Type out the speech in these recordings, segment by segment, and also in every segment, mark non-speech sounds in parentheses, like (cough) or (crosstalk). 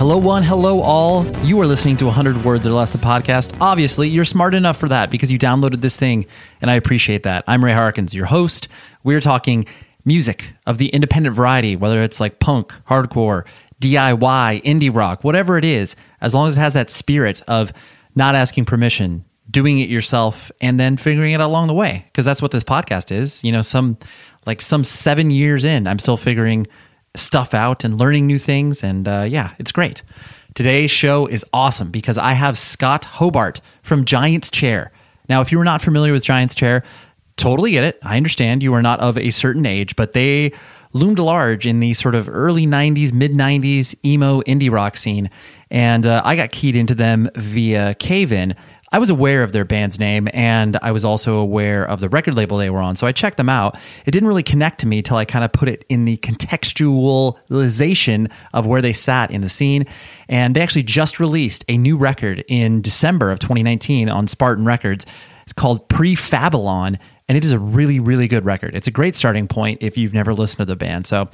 Hello, one. Hello, all. You are listening to 100 Words or Less, the podcast. Obviously, you're smart enough for that because you downloaded this thing, and I appreciate that. I'm Ray Harkins, your host. We're talking music of the independent variety, whether it's like punk, hardcore, DIY, indie rock, whatever it is, as long as it has that spirit of not asking permission, doing it yourself, and then figuring it out along the way. Because that's what this podcast is. You know, some like some seven years in, I'm still figuring stuff out and learning new things. And uh, yeah, it's great. Today's show is awesome because I have Scott Hobart from Giants Chair. Now, if you are not familiar with Giants Chair, totally get it. I understand you are not of a certain age, but they loomed large in the sort of early 90s, mid 90s emo indie rock scene. And uh, I got keyed into them via Cave In. I was aware of their band's name and I was also aware of the record label they were on. So I checked them out. It didn't really connect to me till I kind of put it in the contextualization of where they sat in the scene. And they actually just released a new record in December of 2019 on Spartan Records. It's called Prefabylon and it is a really, really good record. It's a great starting point if you've never listened to the band. So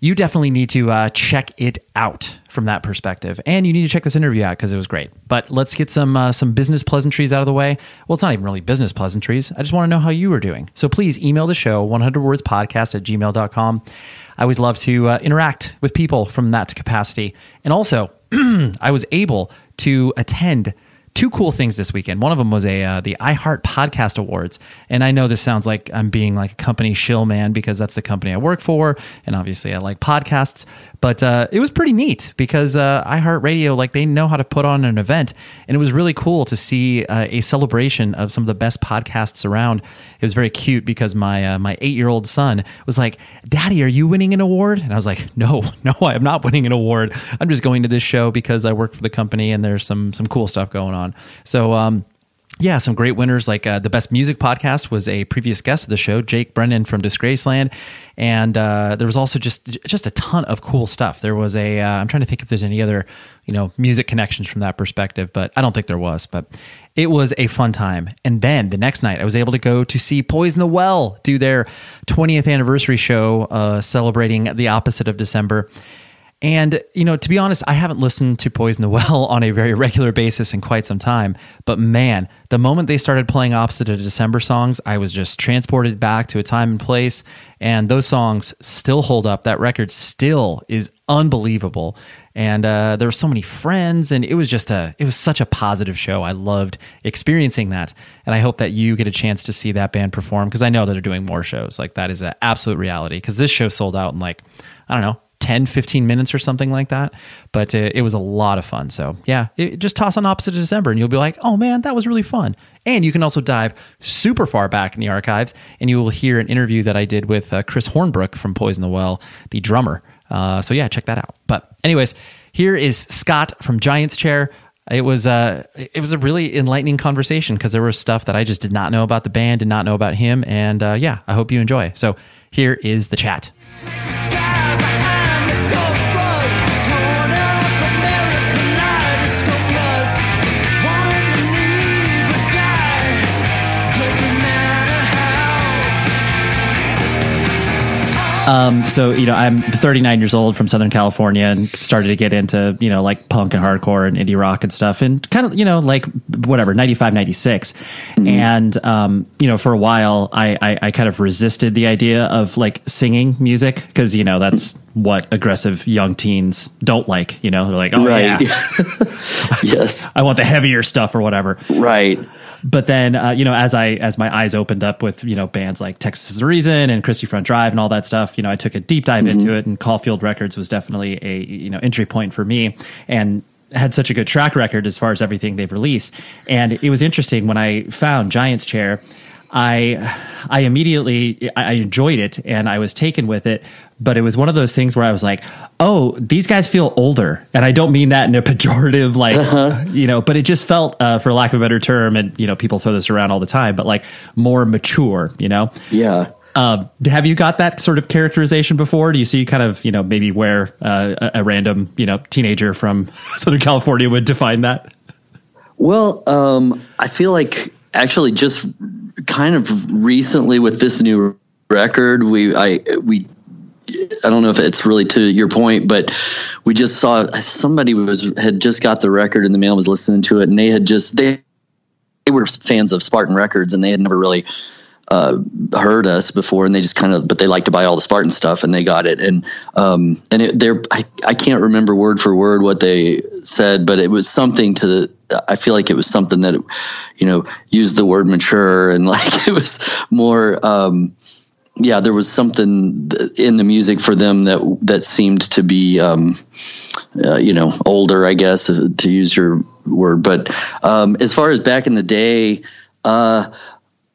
you definitely need to uh, check it out from that perspective, and you need to check this interview out because it was great. But let's get some uh, some business pleasantries out of the way. Well, it's not even really business pleasantries. I just want to know how you are doing. So please email the show 100 words podcast at gmail.com. I always love to uh, interact with people from that capacity, and also (clears throat) I was able to attend two cool things this weekend. One of them was a uh, the iHeart Podcast Awards, and I know this sounds like I'm being like a company shill man because that's the company I work for, and obviously I like podcasts. But uh, it was pretty neat because uh, iHeartRadio, like they know how to put on an event, and it was really cool to see uh, a celebration of some of the best podcasts around. It was very cute because my uh, my eight year old son was like, "Daddy, are you winning an award?" And I was like, "No, (laughs) no, I am not winning an award. I'm just going to this show because I work for the company and there's some some cool stuff going on." So. um yeah, some great winners. Like uh, the best music podcast was a previous guest of the show, Jake Brennan from Disgraceland, and uh, there was also just just a ton of cool stuff. There was a uh, I'm trying to think if there's any other you know music connections from that perspective, but I don't think there was. But it was a fun time. And then the next night, I was able to go to see Poison the Well do their 20th anniversary show, uh, celebrating the opposite of December. And, you know, to be honest, I haven't listened to Poison the Well (laughs) on a very regular basis in quite some time. But man, the moment they started playing opposite of December songs, I was just transported back to a time and place. And those songs still hold up. That record still is unbelievable. And uh, there were so many friends, and it was just a, it was such a positive show. I loved experiencing that. And I hope that you get a chance to see that band perform because I know that they're doing more shows. Like that is an absolute reality because this show sold out in like, I don't know, 10, 15 minutes or something like that. But uh, it was a lot of fun. So, yeah, it, just toss on opposite of December and you'll be like, oh man, that was really fun. And you can also dive super far back in the archives and you will hear an interview that I did with uh, Chris Hornbrook from Poison the Well, the drummer. Uh, so, yeah, check that out. But, anyways, here is Scott from Giants Chair. It was uh, it was a really enlightening conversation because there was stuff that I just did not know about the band, did not know about him, and uh, yeah, I hope you enjoy. So here is the chat. Um, so you know, I'm 39 years old from Southern California and started to get into you know like punk and hardcore and indie rock and stuff, and kind of you know like whatever 95 96 Mm-hmm. and um, you know for a while I, I i kind of resisted the idea of like singing music because you know that's what aggressive young teens don't like you know they're like oh Right. yeah (laughs) yes. (laughs) i want the heavier stuff or whatever Right. but then uh, you know as i as my eyes opened up with you know bands like texas is the reason and christie front drive and all that stuff you know i took a deep dive into it and caulfield records was definitely a you know entry point for me and had such a good track record as far as everything they've released and it was interesting when i found giant's chair I I immediately I enjoyed it and I was taken with it, but it was one of those things where I was like, "Oh, these guys feel older," and I don't mean that in a (laughs) pejorative, like you know, but it just felt, uh, for lack of a better term, and you know, people throw this around all the time, but like more mature, you know. Yeah. Um, have you got that sort of characterization before? Do you see kind of you know maybe where uh, a, a random you know teenager from (laughs) Southern California would define that? Well, um, I feel like actually just kind of recently with this new record, we I we I don't know if it's really to your point, but we just saw somebody was had just got the record in the mail, was listening to it, and they had just they they were fans of Spartan Records, and they had never really uh, heard us before, and they just kind of, but they like to buy all the Spartan stuff, and they got it, and um, and it, they're I, I can't remember word for word what they said, but it was something to the. I feel like it was something that, you know, used the word mature, and (laughs) like it was more. Um, yeah, there was something in the music for them that that seemed to be, um, uh, you know, older, I guess, uh, to use your word. But um, as far as back in the day, uh,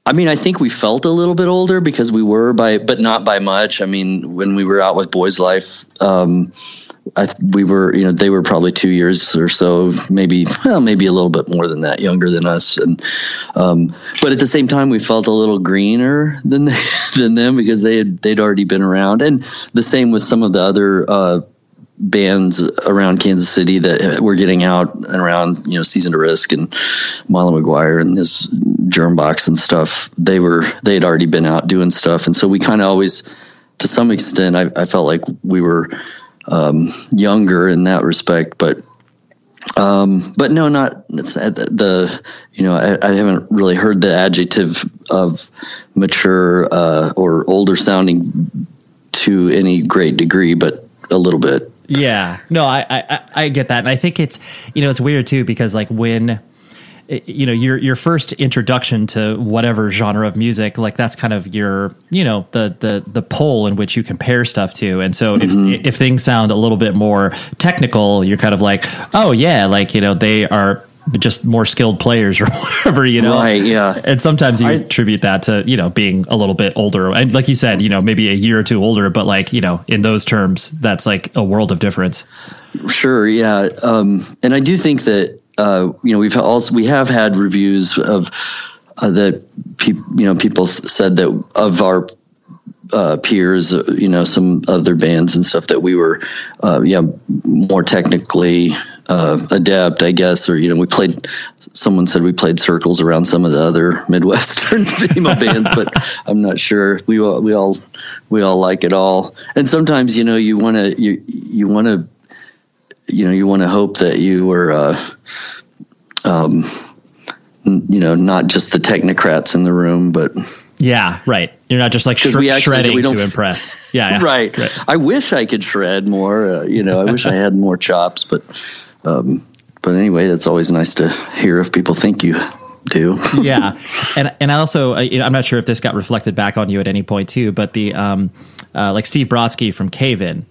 I mean, I think we felt a little bit older because we were by, but not by much. I mean, when we were out with Boys Life, um, I, we were, you know, they were probably two years or so, maybe, well, maybe a little bit more than that, younger than us, and um, but at the same time, we felt a little greener than they, (laughs) than them because they had they'd already been around, and the same with some of the other. Uh, bands around Kansas City that were getting out and around, you know, Season to Risk and Molly McGuire and this Germ Box and stuff. They were they had already been out doing stuff, and so we kind of always, to some extent, I, I felt like we were um, younger in that respect, but. Um, but no, not uh, the, the you know I, I haven't really heard the adjective of mature uh, or older sounding to any great degree, but a little bit. Yeah, no, I, I I get that, and I think it's you know it's weird too because like when you know your your first introduction to whatever genre of music like that's kind of your you know the the the pole in which you compare stuff to. And so Mm-hmm. if if things sound a little bit more technical you're kind of like oh yeah like you know they are just more skilled players or (laughs) whatever you know? Right, yeah. and sometimes you I- attribute that to you know being a little bit older. And like you said you know maybe a year or two older but like you know in those terms that's like a world of difference. Sure, yeah, um, and I do think that uh, you know we've also we have had reviews of uh, that peop, you know people said that of our uh, peers, uh, you know, some other bands and stuff that we were, uh, yeah, more technically uh, adept, I guess, or you know, we played. Someone said we played circles around some of the other (laughs) Midwestern emo (laughs) bands, but I'm not sure. We all, we all we all like it all, and sometimes you know you want to you you want to you know you want to hope that you were uh, um, n- you know not just the technocrats in the room but Yeah, right. You're not just like shre- we actually- shredding we don't- to (laughs) impress. Yeah, yeah. right. i wish i could shred more uh, you know i wish i had more chops but um, but anyway that's always nice to hear if people think you do. (laughs) Yeah, and and I also uh, I'm not sure if this got reflected back on you at any point too, but the um, uh, like Steve Brodsky from Cave In,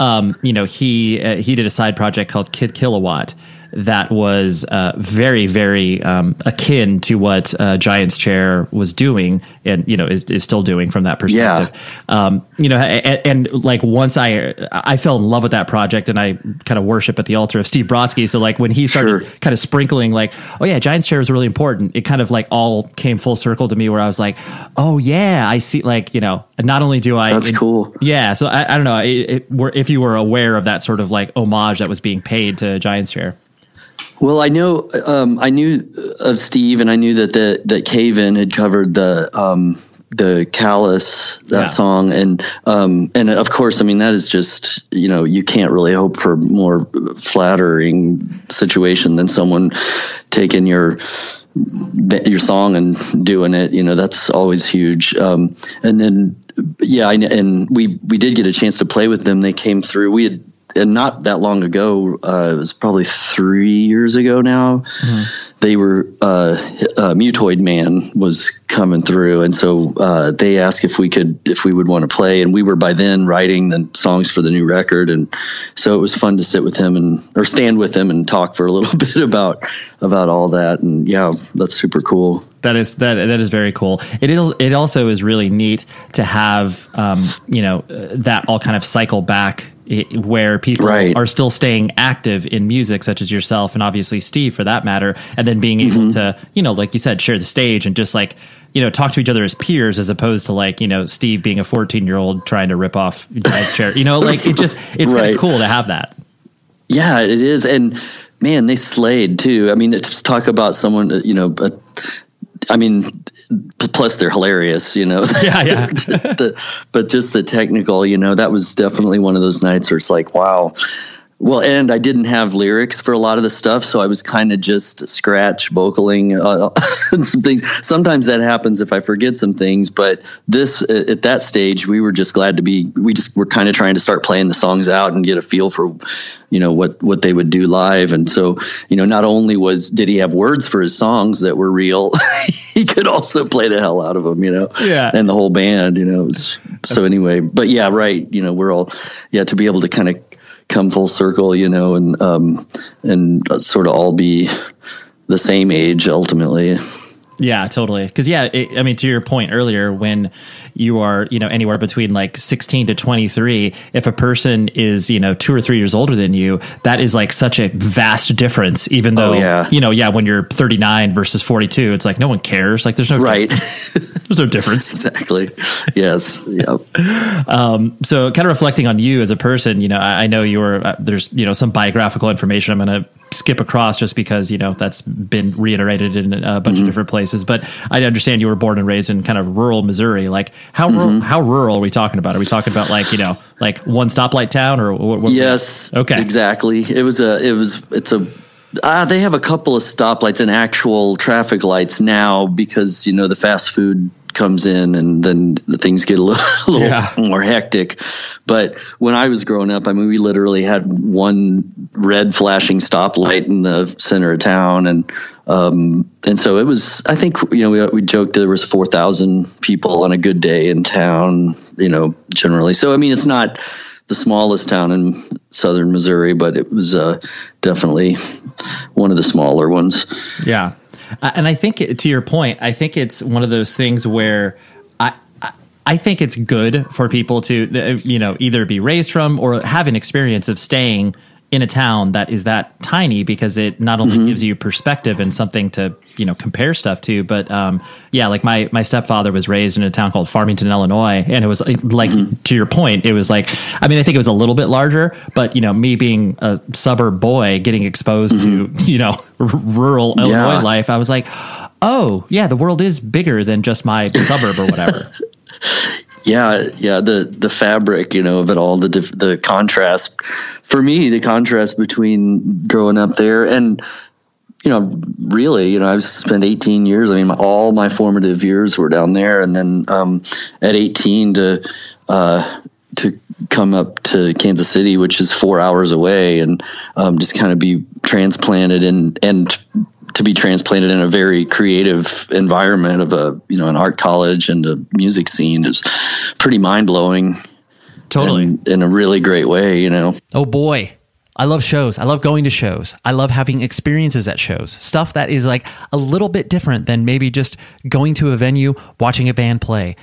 um, you know he uh, he did a side project called Kid Kilowatt that was uh, very very um, akin to what uh, Giants Chair was doing, and you know is, is still doing from that perspective. Um, you know, and, and like once I I fell in love with that project, and I kind of worship at the altar of Steve Brodsky. So like when he started Sure. kind of sprinkling like, oh yeah, Giants chair is really important. It kind of like all came full circle to me where I was like, oh yeah, I see. Like you know, not only do I, That's cool. Yeah, so I, I don't know it, it, if you were aware of that sort of like homage that was being paid to Giants chair. Well, I know um, I knew of Steve, and I knew that the that Cave In had covered the um, the callous that Yeah. song. And um and of course i mean that is just you know you can't really hope for more flattering situation than someone taking your your song and doing it. You know that's always huge. Um and then yeah I, and we we did get a chance to play with them. They came through. We had and not that long ago uh it was probably three years ago now they were uh, uh mutoid man was coming through. And so uh they asked if we could if we would want to play. And we were by then writing the songs for the new record. And so it was fun to sit with him and or stand with him and talk for a little (laughs) bit about about all that. And yeah that's super cool. That is that that is very cool. It is it also is really neat to have um, you know uh, that all kind of cycle back where people Right. are still staying active in music, such as yourself and obviously Steve for that matter, and then being able mm-hmm. to you know like you said share the stage and just like you know talk to each other as peers as opposed to like you know Steve being a fourteen year old trying to rip off Giants chair. You know like it just it's kind of cool to have that. Yeah, it is, and man, they slayed too. I mean, it's talk about someone, you know, but I mean, plus they're hilarious, you know. Yeah, yeah. (laughs) The- but just the technical, you know, that was definitely one of those nights where it's like, wow. Well, and I didn't have lyrics for a lot of the stuff, so I was kind of just scratch vocaling uh, (laughs) and some things. Sometimes that happens if I forget some things, but this uh, at that stage, we were just glad to be. We just were kind of trying to start playing the songs out and get a feel for, you know, what what they would do live. And so, you know, not only was did he have words for his songs that were real, (laughs) he could also play the hell out of them, you know. Yeah. And the whole band, you know. it was- so anyway, but yeah, right. You know, we're all yeah to be able to kind of come full circle, you know, and um, and sort of all be the same age ultimately. Yeah, totally. Because yeah, it, I mean, to your point earlier, when you are you know anywhere between like sixteen to twenty three, if a person is you know two or three years older than you, that is like such a vast difference. Even though Oh, yeah. you know, yeah, when you're thirty nine versus forty two, it's like no one cares. Like there's no Right. (laughs) there's no difference. exactly. Yes. Yeah. Um, so kind of reflecting on you as a person, you know, I, I know you're uh, there's you know some biographical information I'm going to skip across just because you know that's been reiterated in uh, a bunch of mm-hmm. different places. But I understand you were born and raised in kind of rural Missouri. Like how rural, mm-hmm. how rural are we talking about? Are we talking about like you know like one stoplight town or what? what Yes. Okay. Exactly. It was a. It was. It's a. Uh, they have a couple of stoplights and actual traffic lights now because you know the fast food comes in and then the things get a little, (laughs) a little Yeah. more hectic. But when I was growing up, I mean, we literally had one red flashing stoplight in the center of town, and um, and so it was. I think you know we we joked there was four thousand people on a good day in town. You know, generally. So I mean, it's not the smallest town in southern Missouri, but it was uh, definitely one of the smaller ones. Yeah. And I think to your point, I think it's one of those things where I, I- think it's good for people to, uh, you know, either be raised from or have an experience of staying in a town that is that tiny because it not only gives you perspective and something to, you know, compare stuff to, but, um, yeah, like my, my stepfather was raised in a town called Farmington, Illinois. And it was like, like to your point, it was like, I mean, I think it was a little bit larger, but, you know, me being a suburb boy getting exposed to, you know, (laughs) r- rural Illinois life, I was like, oh, yeah, the world is bigger than just my suburb or whatever. (laughs) Yeah, yeah, the the fabric, you know, of it all, the the contrast. For me, the contrast between growing up there and you know, really, you know, I've spent 18 years. I mean, my, all my formative years were down there, and then um, at 18 to uh, to come up to Kansas City, which is four hours away, and um, just kind of be transplanted and and to be transplanted in a very creative environment of a you know an art college and a music scene is pretty mind blowing. Totally. in a really great way, you know. Oh boy. I love shows. I love going to shows. I love having experiences at shows. Stuff that is like a little bit different than maybe just going to a venue, watching a band play.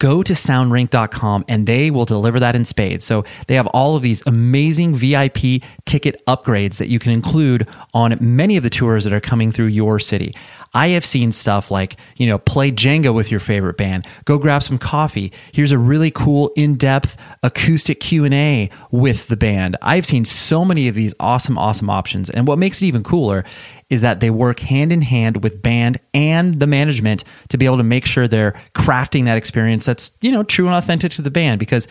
Go to soundrink.com and they will deliver that in spades. So they have all of these amazing VIP ticket upgrades that you can include on many of the tours that are coming through your city. I have seen stuff like, you know, play Jenga with your favorite band, go grab some coffee. Here's a really cool in-depth acoustic Q&A with the band. I've seen so many of these awesome awesome options. And what makes it even cooler is that they work hand in hand with band and the management to be able to make sure they're crafting that experience that's, you know, true and authentic to the band because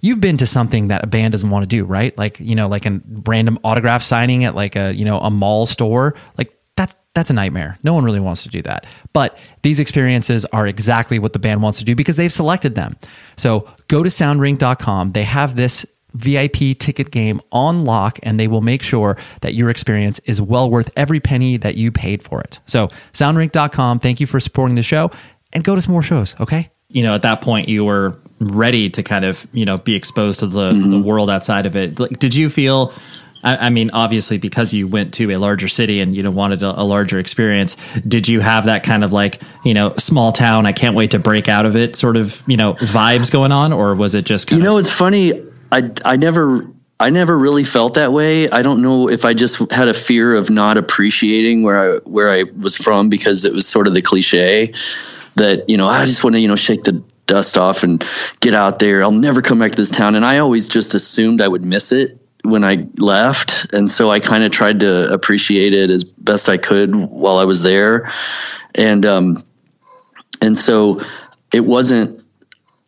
you've been to something that a band doesn't want to do, right? Like, you know, like a random autograph signing at like a, you know, a mall store. Like that's that's a nightmare. No one really wants to do that. But these experiences are exactly what the band wants to do because they've selected them. So go to soundrink.com. They have this VIP ticket game on lock and they will make sure that your experience is well worth every penny that you paid for it. So soundrink.com, thank you for supporting the show and go to some more shows, okay? You know, at that point you were ready to kind of, you know, be exposed to the, mm-hmm. the world outside of it. Like, did you feel I, mean, obviously, because you went to a larger city and you know wanted a, a, larger experience, did you have that kind of like you know small town? I can't wait to break out of it sort of you know vibes going on, or was it just? you know, of- it's funny. I I never I never really felt that way. I don't know if I just had a fear of not appreciating where I where I was from because it was sort of the cliche that you know I just want to you know shake the dust off and get out there. I'll never come back to this town, and I always just assumed I would miss it when I left, and so I kind of tried to appreciate it as best I could while I was there, and um, and so it wasn't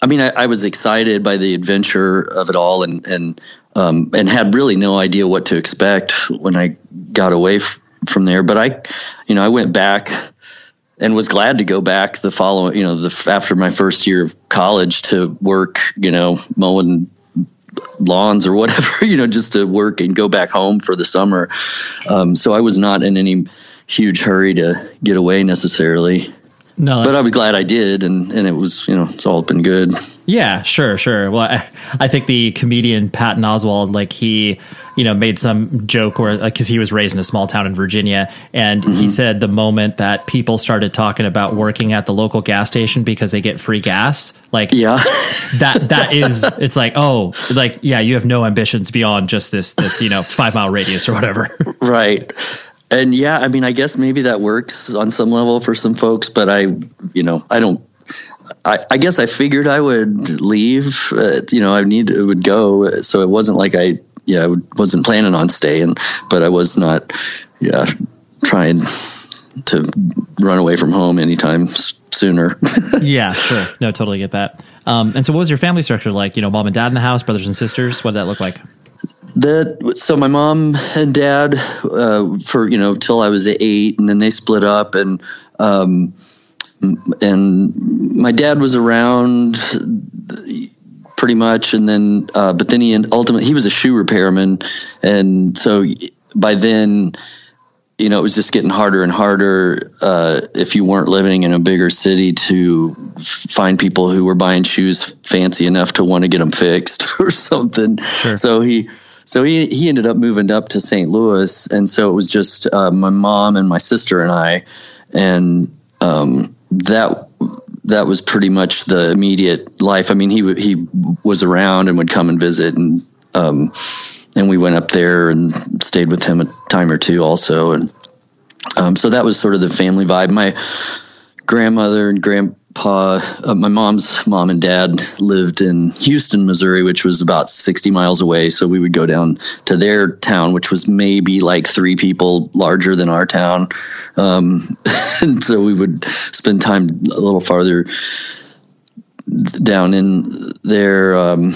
I mean, I, I, was excited by the adventure of it all, and and um, and had really no idea what to expect when I got away f- from there. But I, you know, I went back and was glad to go back the following, you know, the after my first year of college to work, you know, mowing lawns or whatever, (laughs) you know, just to work and go back home for the summer. Um, so I was not in any huge hurry to get away necessarily. No, but I was glad I did, and and it was you know it's all been good. Yeah, sure, sure. Well, I, I think the comedian Patton Oswalt, like he, you know, made some joke where because he was raised in a small town in Virginia, and mm-hmm. he said the moment that people started talking about working at the local gas station because they get free gas, like yeah, (laughs) that that is it's like oh, like yeah, you have no ambitions beyond just this this you know five mile radius or whatever. right and yeah, I mean, I guess maybe that works on some level for some folks, but I, you know, I don't. I, I guess I figured I would leave. Uh, you know, I need it would go, so it wasn't like I, yeah, I wasn't planning on staying, but I was not, yeah, trying to run away from home anytime sooner. (laughs) yeah, sure. No, totally get that. Um, and so, what was your family structure like? You know, mom and dad in the house, brothers and sisters. What did that look like? That so my mom and dad uh, for you know till I was eight, and then they split up, and um, and my dad was around pretty much, and then uh, but then he ultimately he was a shoe repairman, and so by then. You know, it was just getting harder and harder uh, if you weren't living in a bigger city to find people who were buying shoes fancy enough to want to get them fixed (laughs) or something. Sure. So he so he he ended up moving up to St. Louis, and so it was just uh, my mom and my sister and I, and um, that that was pretty much the immediate life. I mean, he he was around and would come and visit, and um, and we went up there and stayed with him a time or two also, and um, so that was sort of the family vibe. My grandmother and grand uh, my mom's mom and dad lived in Houston, Missouri, which was about 60 miles away. So we would go down to their town, which was maybe like three people larger than our town. Um, (laughs) and so we would spend time a little farther down in there. Um,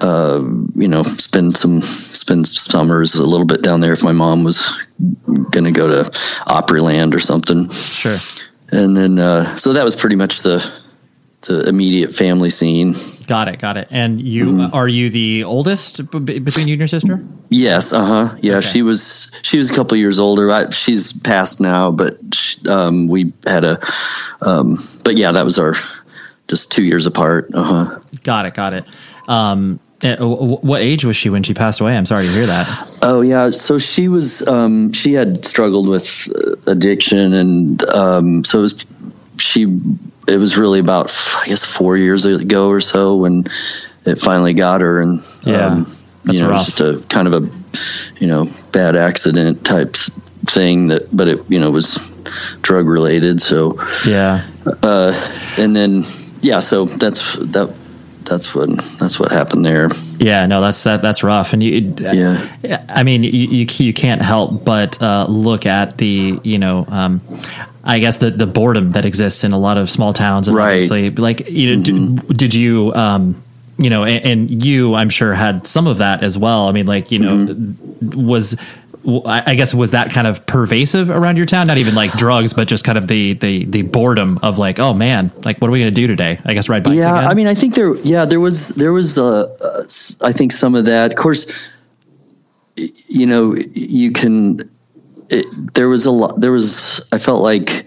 uh, you know, spend some spend summers a little bit down there if my mom was going to go to Opryland or something. Sure and then uh, so that was pretty much the the immediate family scene. Got it, got it. And you mm-hmm. are you the oldest b- between you and your sister? Yes, uh huh. Yeah, okay. she was she was a couple years older. I, she's passed now, but she, um, we had a. Um, but yeah, that was our just two years apart. Uh huh. Got it, got it. Um, what age was she when she passed away? I'm sorry to hear that. Oh yeah, so she was um, she had struggled with uh, addiction, and um, so it was she. It was really about I guess four years ago or so when it finally got her, and yeah, um, you know, rough. just a kind of a you know bad accident type thing that, but it you know was drug related. So yeah, uh, and then yeah, so that's that that's what that's what happened there. Yeah, no, that's that that's rough, and you. Yeah. I mean, you you, you can't help but uh, look at the you know. Um, I guess the, the boredom that exists in a lot of small towns, and Right. obviously, like you know, did, did you, um, you know, and, and you, I'm sure, had some of that as well. I mean, like you know, was w- I I guess was that kind of pervasive around your town? Not even like drugs, but just kind of the the the boredom of like, oh man, like what are we going to do today? I guess ride bikes. yeah again? i mean i think there yeah there was there was uh, uh i think some of that of course you know you can it, there was a lot there was i felt like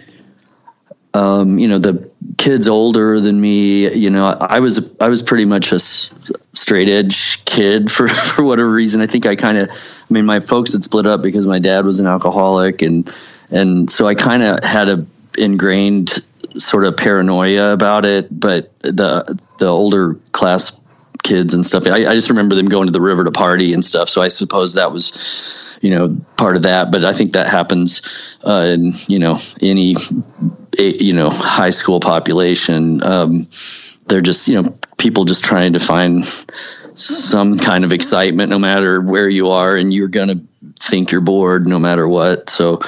um you know the kids older than me you know i was i was pretty much a straight edge kid (laughs) for for whatever reason. I think i kind of i mean my folks had split up because my dad was an alcoholic and and so i kind of had a ingrained sort of paranoia about it but the the older class kids and stuff I, I just remember them going to the river to party and stuff. So i suppose that was you know part of that but i think that happens uh, in you know any a- you know high school population um, they're just you know people just trying to find some kind of excitement no matter where you are and you're going to think you're bored no matter what. So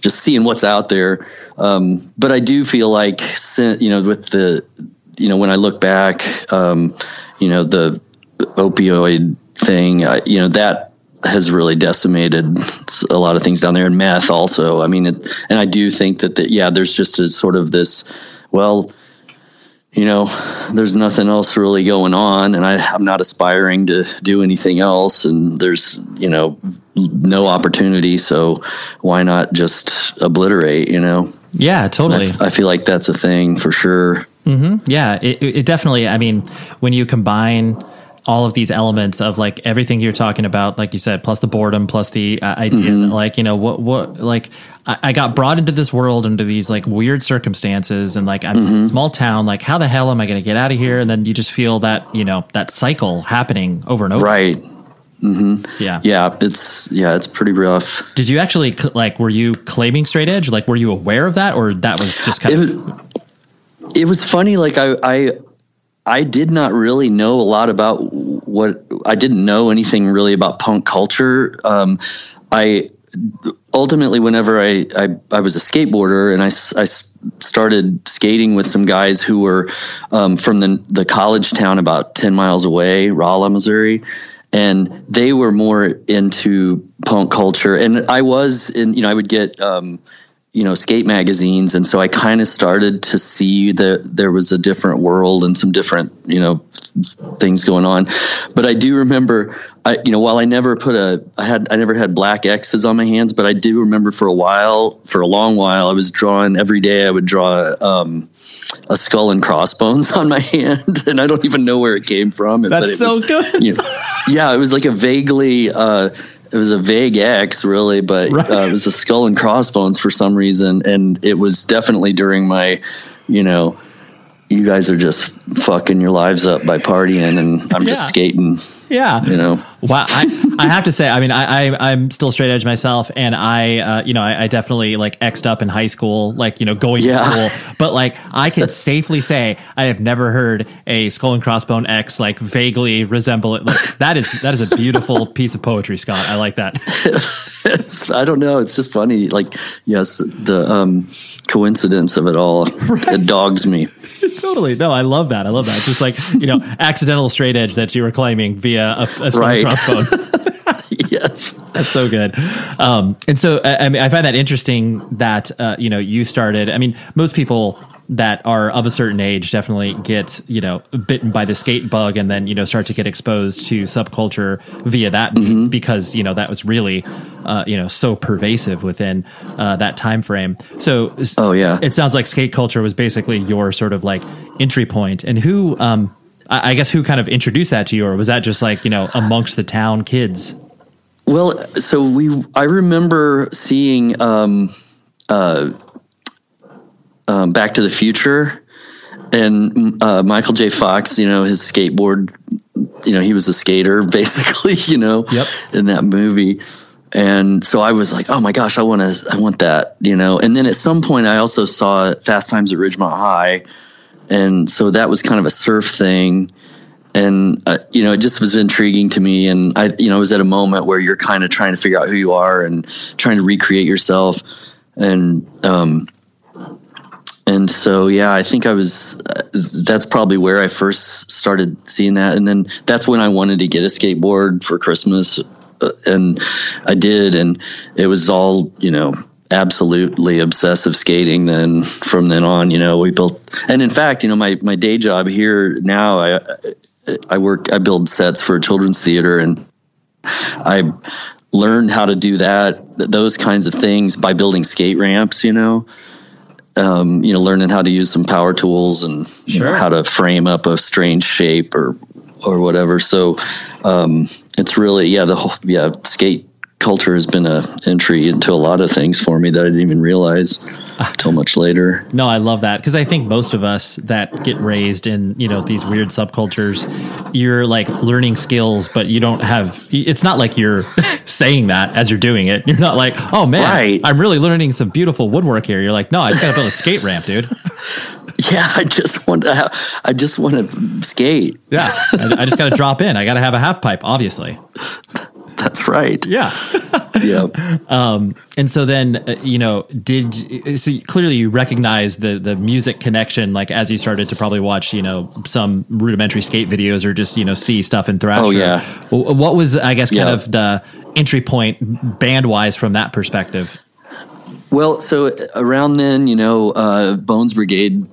just seeing what's out there. Um, but i do feel like you know with the you know when i look back um, you know the opioid thing I, you know that has really decimated a lot of things down there and meth also i mean it, and i do think that the, yeah there's just a sort of this well you know, there's nothing else really going on, and I, I'm not aspiring to do anything else, and there's, you know, no opportunity, so why not just obliterate, you know? yeah, totally. I, I feel like that's a thing for sure. Mm-hmm. Yeah, it, it definitely. I mean, when you combine all of these elements of like everything you're talking about, like you said, plus the boredom, plus the uh, idea that like you know what what like I, I got brought into this world under these like weird circumstances, and like I'm in a small town. Like, how the hell am I going to get out of here? And then you just feel that you know that cycle happening over and over. Right. Mm-hmm. Yeah. Yeah. It's, yeah, it's pretty rough. Did you actually like? Were you claiming straight edge? Like, were you aware of that, or that was just kind It of? it was funny. Like I, I, I did not really know a lot about what I didn't know anything really about punk culture. Um, I ultimately, whenever I, I, I was a skateboarder and I, I started skating with some guys who were um, from the, the college town about 10 miles away, Rolla, Missouri. And they were more into punk culture. And I was in, you know, I would get, um, you know skate magazines and so i kind of started to see that there was a different world and some different you know things going on but i do remember i you know while i never put a i had i never had black x's on my hands but i do remember for a while for a long while i was drawing every day i would draw um a skull and crossbones (laughs) on my hand and i don't even know where it came from but That's it so was, good. you know, yeah it was like a vaguely uh it was a vague X, really, but Right. uh, it was a skull and crossbones for some reason, and it was definitely during my, you know, you guys are just fucking your lives up by partying, and I'm Yeah. just skating, Yeah. you know. Wow, I, I have to say, I mean, I, I I'm still straight edge myself, and I, uh, you know, I, I definitely like xed up in high school, like you know, going Yeah. to school. (laughs) But like, I can safely say I have never heard a skull and crossbone X like vaguely resemble it. Like, that is that is a beautiful (laughs) piece of poetry, Scott. I like that. I don't know. It's just funny. Like, yes, the um, coincidence of it all (laughs) it dogs me. totally. No, I love that. I love that. It's just like you know, accidental straight edge that you were claiming via a, a skull Right. crossbone. (laughs) yes. That's so good. Um, and so, I, I mean, I find that interesting that, uh, you know, you started, I mean, most people that are of a certain age definitely get, you know, bitten by the skate bug and then, you know, start to get exposed to subculture via that means because, you know, that was really, uh, you know, so pervasive within, uh, that time frame. So, Oh, yeah. it sounds like skate culture was basically your sort of like entry point and who, um, I I guess who kind of introduced that to you, or was that just like, you know, amongst the town kids? Well, so we, I remember seeing um, uh, um, Back to the Future and uh, Michael J. Fox, you know, his skateboard, you know, he was a skater (laughs) basically, you know, Yep. in that movie. And so I was like, oh my gosh, I want to, I want that, you know. And then at some point, I also saw Fast Times at Ridgemont High, and so that was kind of a surf thing. and uh, you know it just was intriguing to me. And i you know it was at a moment where you're kind of trying to figure out who you are and trying to recreate yourself. And um and so yeah i think i was uh, that's probably where i first started seeing that. And then that's when i wanted to get a skateboard for christmas uh, and i did. And it was all you know absolutely obsessive skating then from then on you know we built and in fact you know my my day job here now i i work i build sets for a children's theater and i learned how to do that those kinds of things by building skate ramps you know? Um, you know learning how to use some power tools and you know, how to frame up a strange shape or or whatever. So um, it's really yeah the whole yeah skate culture has been a entry into a lot of things for me that I didn't even realize until much later. No, I love that because I think most of us that get raised in you know these weird subcultures, you're like learning skills, but you don't have. It's not like you're (laughs) saying that as you're doing it. You're not like, oh man, Right. I'm really learning some beautiful woodwork here. You're like, no, I just got to build a skate ramp, dude. (laughs) Yeah, I just want to have, I just want to skate. Yeah, I, I just got to drop in. I got to have a half pipe, obviously. (laughs) (laughs) That's right. Yeah. (laughs) Yeah. And so then, uh, you know, did so clearly you recognize the the music connection, like as you started to probably watch, you know, some rudimentary skate videos or just you know see stuff in Thrasher. Oh, yeah. What was I guess kind Yeah. of the entry point band wise from that perspective? Well, so around then, you know, uh, Bones Brigade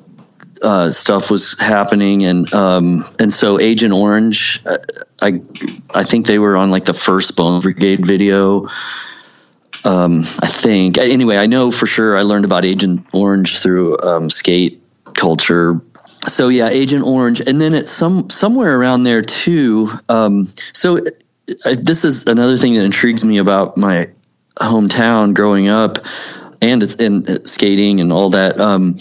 uh, stuff was happening, and um, and so Agent Orange, uh, I I think they were on like the first Bone Brigade video. Um, I think anyway, I know for sure. I learned about Agent Orange through um, skate culture. So yeah, Agent Orange, and then it's some somewhere around there too. Um, so uh, this is another thing that intrigues me about my hometown growing up and it's in skating and all that um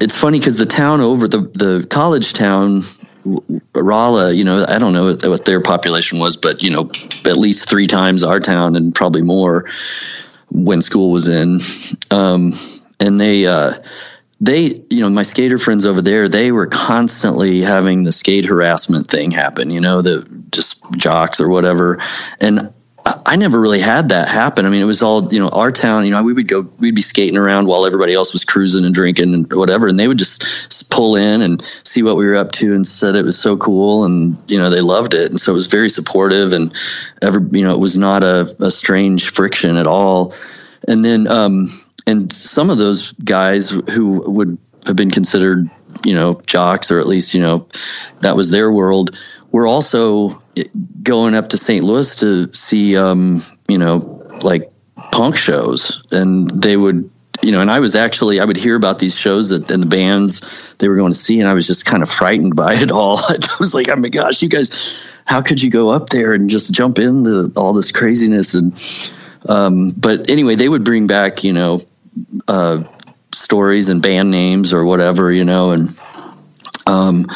it's funny because the town over the the college town Rolla, you know, I don't know what- what their population was, but you know, at least three times our town and probably more when school was in. Um, and they, uh, they, you know, my skater friends over there, they were constantly having the skate harassment thing happen, you know, the just jocks or whatever. And I- never really had that happen. I mean, it was all, you know, our town, you know, we would go, we'd be skating around while everybody else was cruising and drinking and whatever. And they would just pull in and see what we were up to and said it was so cool. And, you know, they loved it. And so it was very supportive and ever, you know, it was not a, a strange friction at all. And then, um, and some of those guys who would have been considered, you know, jocks or at least, you know, that was their world were also going up to St. Louis to see, um, you know, like punk shows, and they would, you know, and I was actually I would hear about these shows that and the bands they were going to see, and I was just kind of frightened by it all. (laughs) I was like, oh my gosh, you guys, how could you go up there and just jump into all this craziness? And um, but anyway, they would bring back, you know, uh, stories and band names or whatever, you know, and um,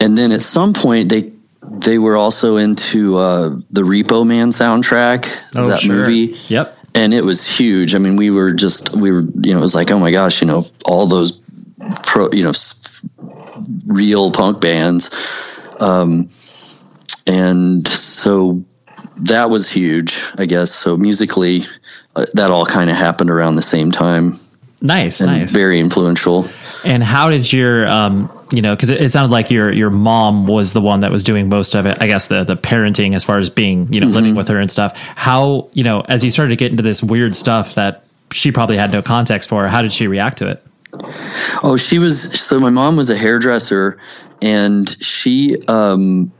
and then at some point they they were also into uh, the Repo Man soundtrack, Oh, that sure. movie, Yep. and it was huge. I mean, we were just we were you know it was like oh my gosh, you know all those pro you know real punk bands, um, and so that was huge, I guess. So musically, uh, that all kind of happened around the same time Nice, nice. very influential. And how did your, um, you know, because it, it sounded like your your mom was the one that was doing most of it. I guess the the parenting, as far as being, you know, living with her and stuff. How, you know, as you started to get into this weird stuff that she probably had no context for, how did she react to it? Oh, she was so my mom was a hairdresser and she um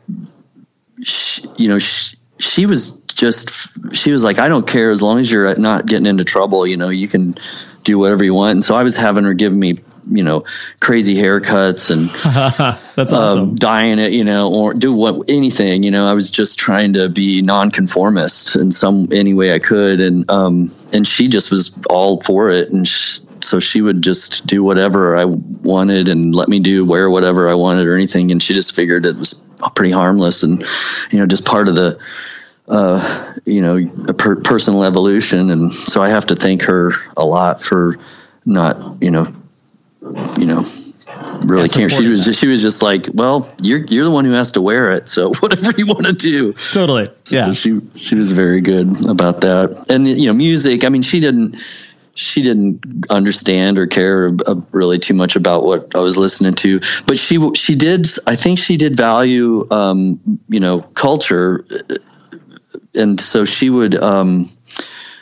she, you know she, she was just she was like I don't care as long as you're not getting into trouble, you know, you can do whatever you want. And so I was having her give me, you know, crazy haircuts and (laughs) That's um, awesome. dyeing it, you know, or do what anything, you know. I was just trying to be nonconformist in some any way I could, and um, and she just was all for it, and sh- so she would just do whatever I wanted and let me do wear whatever I wanted or anything, and she just figured it was pretty harmless and you know just part of the uh, you know a per- personal evolution, and so I have to thank her a lot for not you know you know really Yeah, can't. She was just she was just like, well, you're you're the one who has to wear it, so (laughs) whatever you want to do. Totally. Yeah. she she was very good about that. And you know, music. I mean, she didn't she didn't understand or care uh, really too much about what I was listening to, but she she did. I think she did value um, you know culture, and so she would. Um,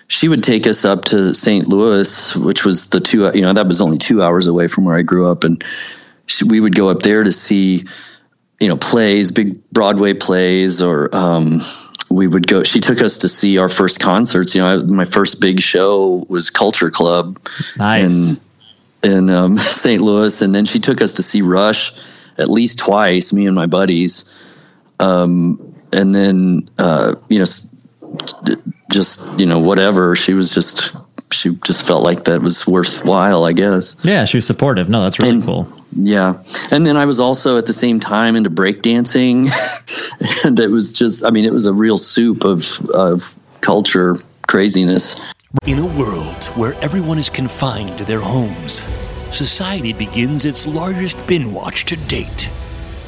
she would take us up to St. Louis, which was the two, you know, that was only two hours away from where I grew up. And she, we would go up there to see, you know, plays, big Broadway plays, or um, we would go. She took us to see our first concerts. You know, I, my first big show was Culture Club Nice. in in um, (laughs) St. Louis, and then she took us to see Rush at least twice. Me and my buddies, um, and then uh, you know, just you know, whatever. She was just she just felt like that was worthwhile. I guess. yeah, she was supportive. No, that's really And- cool. Yeah. And then I was also at the same time into breakdancing. (laughs) and it was just, I mean, it was a real soup of, of culture craziness. In a world where everyone is confined to their homes, society begins its largest bin watch to date.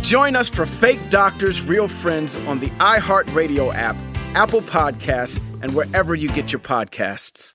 Join us for Fake Doctors, Real Friends on the iHeartRadio app, Apple Podcasts, and wherever you get your podcasts.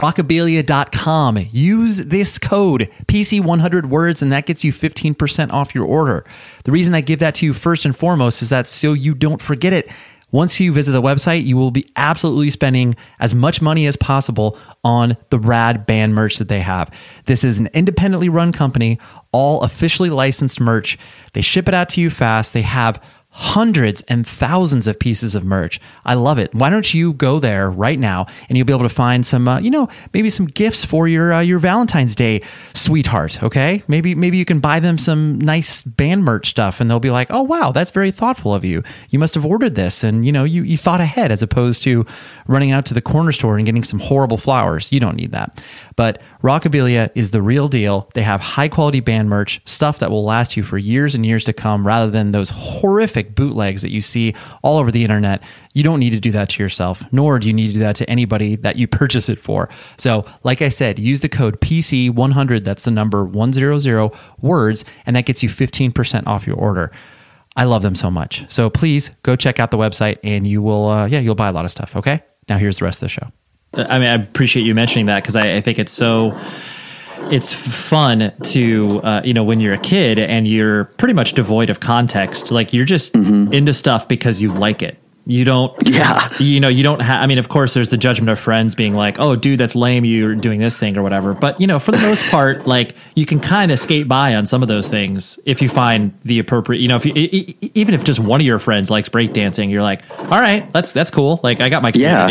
rockabilia.com. Use this code PC100 words and that gets you 15% off your order. The reason I give that to you first and foremost is that so you don't forget it. Once you visit the website, you will be absolutely spending as much money as possible on the rad band merch that they have. This is an independently run company, all officially licensed merch. They ship it out to you fast. They have hundreds and thousands of pieces of merch. I love it. Why don't you go there right now and you'll be able to find some, uh, you know, maybe some gifts for your uh, your Valentine's Day sweetheart. Okay, maybe maybe you can buy them some nice band merch stuff, and they'll be like, oh wow, that's very thoughtful of you. You must have ordered this, and you know, you you thought ahead as opposed to running out to the corner store and getting some horrible flowers. You don't need that. But Rockabilia is the real deal. They have high quality band merch, stuff that will last you for years and years to come, rather than those horrific bootlegs that you see all over the internet. You don't need to do that to yourself, nor do you need to do that to anybody that you (laughs) purchase it for. So, like I said, use the code PC100, that's the number 100 words, and that gets you 15% off your order. I love them so much. So please go check out the website and you will, uh, yeah, you'll buy a lot of stuff. Okay. Now here's the rest of the show. I mean, I appreciate you mentioning that because I, I think it's so. It's fun to uh, you know when you're a kid and you're pretty much devoid of context. Like you're just into stuff because you like it. You don't, Yeah. you know, you don't have. I mean, of course, there's the judgment of friends being like, "Oh, dude, that's lame. You're doing this thing or whatever." But you know, for the most part, like you can kind of skate by on some of those things if you find the appropriate. You know, if you, even if just one of your friends likes breakdancing, you're like, "All right, that's that's cool." Like I got my Yeah.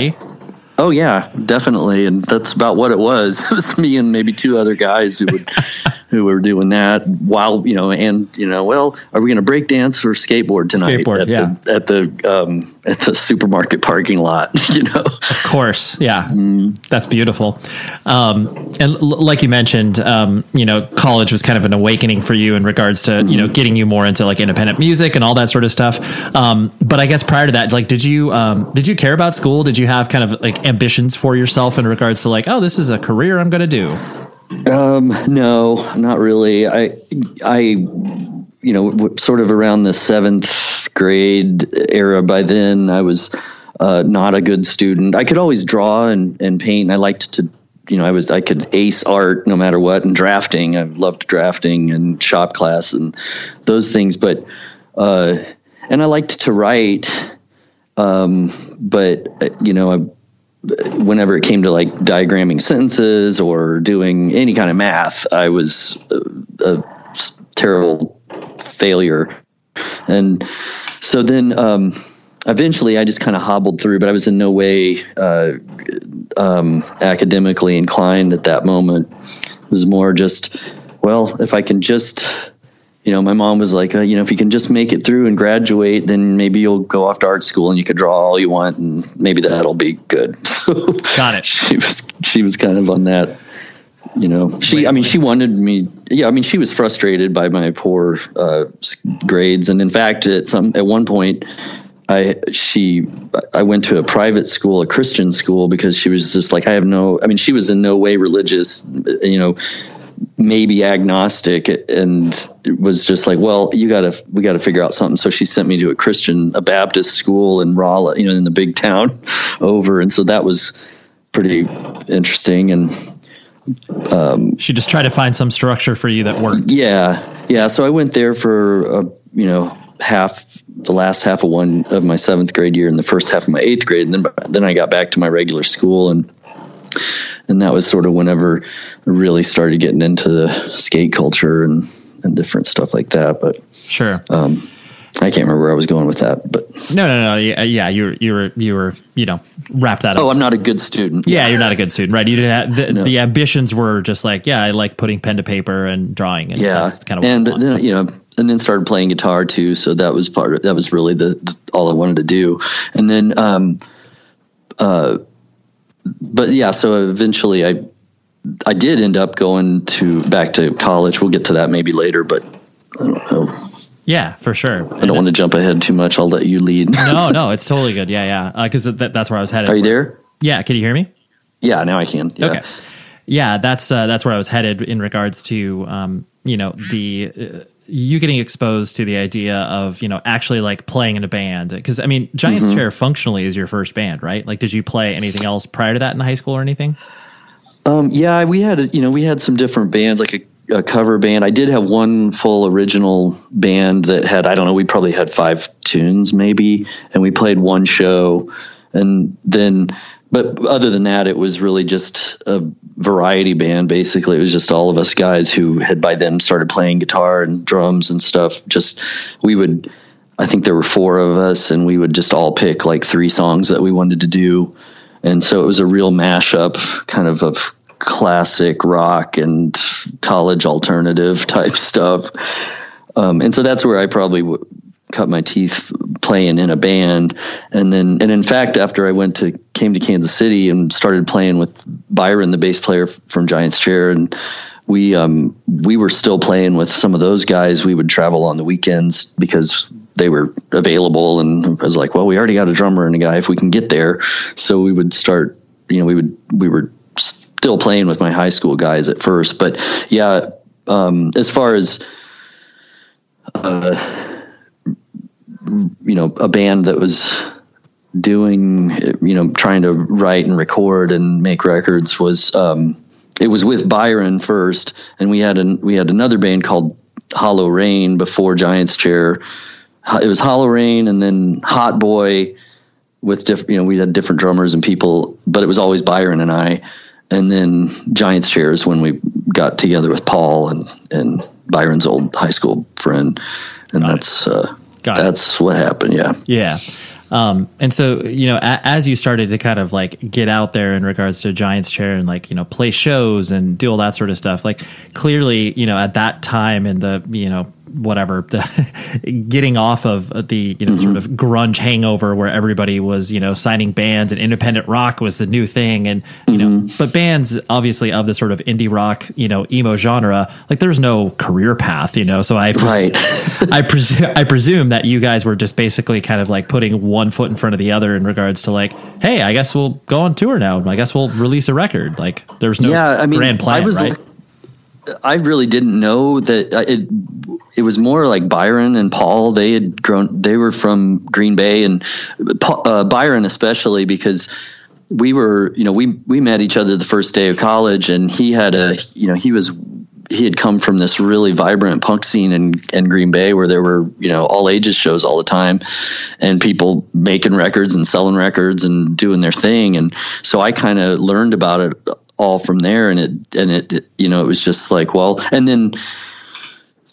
Oh yeah, definitely, and that's about what it was. (laughs) It was me and maybe two other guys who would (laughs) who were doing that while you know, and you know, well, are we going to break dance or skateboard tonight Skateboard, at yeah. the at the um, at the supermarket parking lot? (laughs) You know, Of course, yeah, that's beautiful. Um, and l- like you mentioned, um, you know, college was kind of an awakening for you in regards to you know getting you more into like independent music and all that sort of stuff. Um, but I guess prior to that, like, did you um, did you care about school? Did you have kind of like ambitions for yourself in regards to like, oh, this is a career I'm going to do? Um, no, not really. I, I, you know, sort of around the seventh grade era. By then, I was uh, not a good student. I could always draw and, and paint. And I liked to, you know, I was I could ace art no matter what. And drafting, I loved drafting and shop class and those things. But uh, and I liked to write, um, but uh, you know, I, whenever it came to like diagramming sentences or doing any kind of math, I was a, a terrible failure, and so then. Um, eventually I just kind of hobbled through, but I was in no way uh, um, academically inclined at that moment. It was more just, well, if I can just you know, my mom was like, uh, you know, if you can just make it through and graduate, then maybe you'll go off to art school and you could draw all you want, and maybe that'll be good. (laughs) So Got it. She was she was kind of on that. You know, she. I mean, she wanted me. Yeah, I mean, she was frustrated by my poor uh, grades, and in fact, at some at one point, I she I went to a private school, a Christian school, because she was just like, I have no. I mean, she was in no way religious. You know maybe agnostic and it was just like well you gotta we gotta figure out something. So she sent me to a christian a baptist school in Rolla, you know in the big town (laughs) over. And so that was pretty interesting. And um, she just tried to find some structure for you that worked. Yeah. Yeah. So i went there for uh, you know half the last half of one of my seventh grade year and the first half of my eighth grade. And then then i got back to my regular school and and that was sort of whenever really started getting into the skate culture and and different stuff like that. But sure, um, I can't remember where I was going with that. But no, no, no, yeah, yeah you were you were you were you know wrap that up. Oh, I'm not a good student. Yeah, you're not a good student, right? You didn't. Have, the, no. the ambitions were just like, yeah, I like putting pen to paper and drawing. And yeah, that's kind of and then you know and then started playing guitar too. So that was part of that was really the, the all I wanted to do. And then um, uh, but yeah, so eventually I I did end up going to back to college. We'll get to that maybe later, but I don't know. Yeah, for sure. I don't want to jump ahead too much. I'll let you lead. (laughs) no, no, (laughs) it's totally good. Yeah, yeah. Because uh, that, that's where I was headed. Are you there? Yeah. Can you hear me? Yeah, now I can. Yeah. Okay. Yeah, that's uh, that's where I was headed in regards to um, you know the uh, you getting exposed to the idea of you know actually like playing in a band because I mean Giants mm-hmm. Chair functionally is your first band, right? Like, did you play anything else prior to that in high school or anything? Um, yeah, we had you know we had some different bands like a, a, cover band. I did have one full original band that had I don't know we probably had five tunes maybe, and we played one show, and then but other than that, it was really just a variety band. Basically, it was just all of us guys who had by then started playing guitar and drums and stuff. Just we would, I think there were four of us, and we would just all pick like three songs that we wanted to do, and so it was a real mashup, kind of of classic rock and college alternative (laughs) type stuff. Um, and so that's where I probably w- cut my teeth playing in a band and then and in fact after I went to came to Kansas City and started playing with Byron the bass player from Giants Chair and we um we were still playing with some of those guys we would travel on the weekends because they were available and I was like well we already got a drummer and a guy if we can get there so we would start you know we would we were still playing with my high school guys at first but yeah um as far as uh you know a band that was doing you know trying to write and record and make records was um, it was with Byron first, and we had an we had another band called Hollow Rain before Giants Chair. It was Hollow Rain, and then Hot Boy with different you know we had different drummers and people, but it was always Byron and I. And then Giants Chairs when we got together with Paul and and Byron's old high school friend, and got that's uh, Got That's it. what happened. Yeah. Yeah. Um, and so, you know, a, as you started to kind of like get out there in regards to Giants chair and like, you know, play shows and do all that sort of stuff, like clearly, you know, at that time in the, you know, whatever the (laughs) getting off of the you know mm-hmm. sort of grunge hangover where everybody was you know signing bands and independent rock was the new thing and you mm-hmm. know but bands obviously of the sort of indie rock you know emo genre like there's no career path you know so I pres- right. (laughs) I presume I presume that you guys were just basically kind of like putting one foot in front of the other in regards to like hey I guess we'll go on tour now I guess we'll release a record like there's no yeah, I mean, grand plan I was right like, I really didn't know that uh, it. It was more like Byron and Paul. They had grown. They were from Green Bay, and uh, Byron especially because we were. You know, we we met each other the first day of college, and he had a. You know, he was he had come from this really vibrant punk scene in, in Green Bay where there were, you know, all ages shows all the time and people making records and selling records and doing their thing. And so I kind of learned about it all from there. And it, and it, you know, it was just like, well, and then,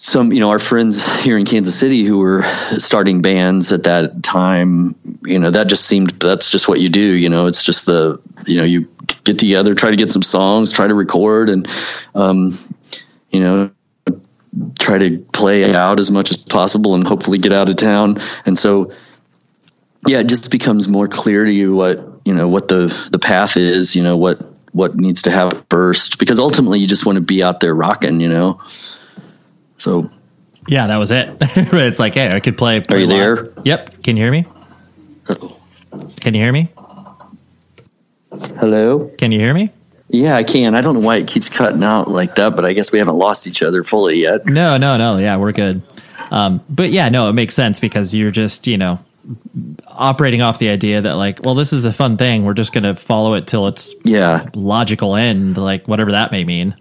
some you know our friends here in Kansas City who were starting bands at that time you know that just seemed that's just what you do you know it's just the you know you get together try to get some songs try to record and um, you know try to play out as much as possible and hopefully get out of town and so yeah it just becomes more clear to you what you know what the the path is you know what what needs to happen first because ultimately you just want to be out there rocking you know so yeah, that was it. (laughs) it's like, hey, I could play. play Are you live. there? Yep. Can you hear me? Can you hear me? hello Can you hear me? Yeah, I can. I don't know why it keeps cutting out like that, but I guess we haven't lost each other fully yet. No, no, no. Yeah, we're good. Um, but yeah, no, it makes sense because you're just, you know, operating off the idea that like, well, this is a fun thing. We're just going to follow it till its Yeah, logical end, like whatever that may mean.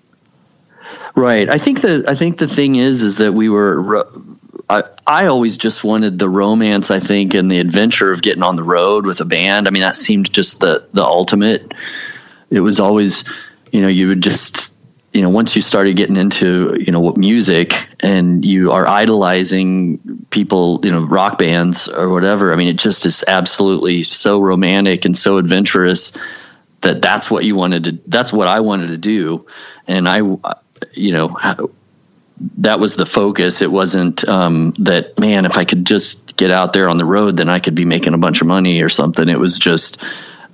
right. I think the I think the thing is is that we were. I, I always just wanted the romance, I think, and the adventure of getting on the road with a band. I mean, that seemed just the the ultimate. It was always, you know, you would just, you know, once you started getting into, you know, music and you are idolizing people, you know, rock bands or whatever. I mean, it just is absolutely so romantic and so adventurous that that's what you wanted to, that's what I wanted to do. And I, you know, that was the focus. It wasn't um, that man. If I could just get out there on the road, then I could be making a bunch of money or something. It was just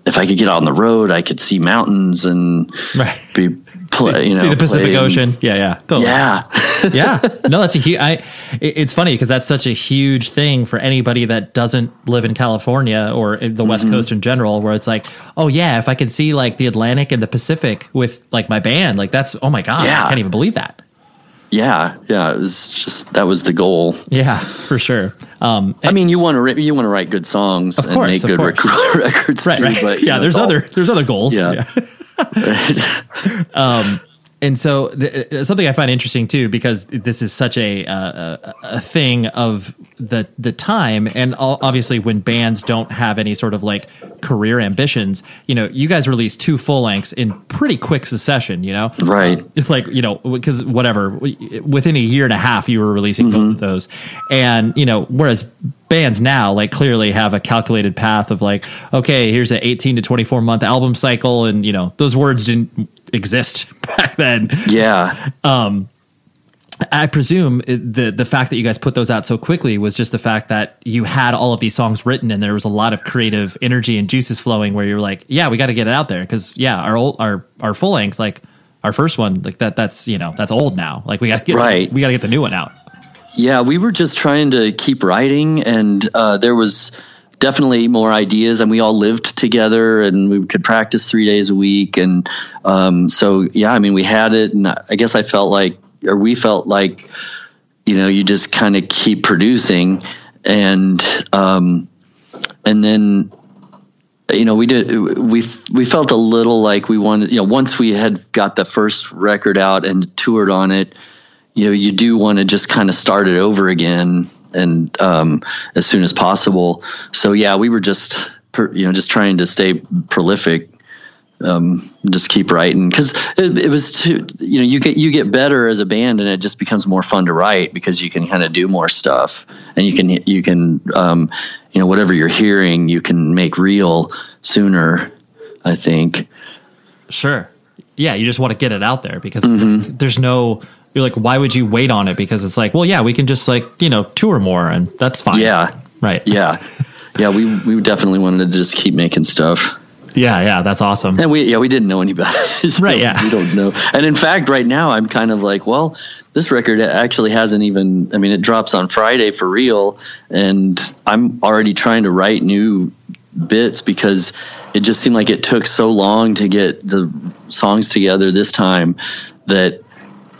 if I could get out on the road, I could see mountains and Right. be play. see, you know, see the Pacific play and- Ocean. Yeah, yeah, totally. Yeah, yeah. (laughs) No, that's a huge. I. it- It's funny because that's such a huge thing for anybody that doesn't live in California or in the Mm-hmm. West Coast in general. Where it's like, oh yeah, if I could see like the Atlantic and the Pacific with like my band, like that's oh my god, Yeah. I can't even believe that. yeah, yeah. It was just that was the goal. Yeah, for sure. Um, I mean, you want to you want to write good songs Of and course, make of good course. rec- (laughs) records right, too. right. But yeah, know, there's other there's other goals. Yeah. (laughs) (laughs) um, and so th- uh, something I find interesting too, because this is such a uh, a, a thing of the the time, and all, obviously when bands don't have any sort of like career ambitions, you know, you guys release two full lengths in pretty quick succession. You know, Right. Um, (laughs) it's like you know because whatever within a year and a half you were releasing both of those, and you know whereas bands now like clearly have a calculated path of like okay here's an 18 to 24 month album cycle and you know those words didn't exist (laughs) back then yeah, Um, I presume the the fact that you guys put those out so quickly was just the fact that you had all of these songs written and there was a lot of creative energy and juices flowing where you're like, yeah, we got to get it out there because yeah, our old our our full length like our first one like that that's you know that's old now like we got to get Right. we got to get the new one out. Yeah, we were just trying to keep writing, and uh, there was definitely more ideas, and we all lived together, and we could practice three days a week, and um, so yeah, I mean, we had it, and I guess I felt like, or we felt like, you know, you just kind of keep producing, and um, and then you know we did we we felt a little like we wanted you know once we had got the first record out and toured on it you know you do want to just kind of start it over again and um, as soon as possible so yeah we were just per, you know just trying to stay prolific um, just keep writing because it, it was too you know you get you get better as a band and it just becomes more fun to write because you can kind of do more stuff and you can you can um, you know whatever you're hearing you can make real sooner I think Sure. Yeah, you just want to get it out there because Mm-hmm. there's no. You're like, why would you wait on it? Because it's like, well, yeah, we can just like you know tour more and that's fine. yeah Right. (laughs) yeah yeah we we definitely wanted to just keep making stuff Yeah. Yeah. That's awesome. And we, yeah, we didn't know any better. (laughs) So Right, yeah. We don't know. And in fact, right now, I'm kind of like, well, this record actually hasn't even, I mean, it drops on Friday for real. And I'm already trying to write new bits because it just seemed like it took so long to get the songs together this time that,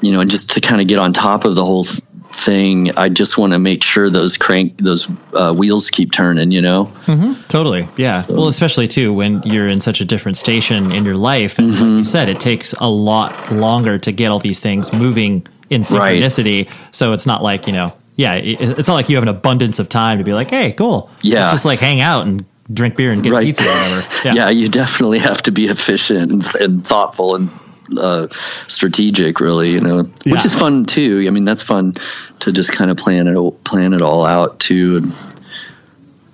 you know, and just to kind of get on top of the whole th- thing, I just want to make sure those crank those uh, wheels keep turning. You know. Totally. Yeah. Well, especially too when you're in such a different station in your life. And like you said, it takes a lot longer to get all these things moving in Right. synchronicity. So it's not like, you know, yeah, it's not like you have an abundance of time to be like, hey, cool. Yeah. Let's just like hang out and drink beer and get Right. pizza or whatever. (laughs) Yeah. you definitely have to be efficient and, and thoughtful and uh, strategic. Really, you know, which is fun too. I mean, that's fun to just kind of plan it plan it all out too. And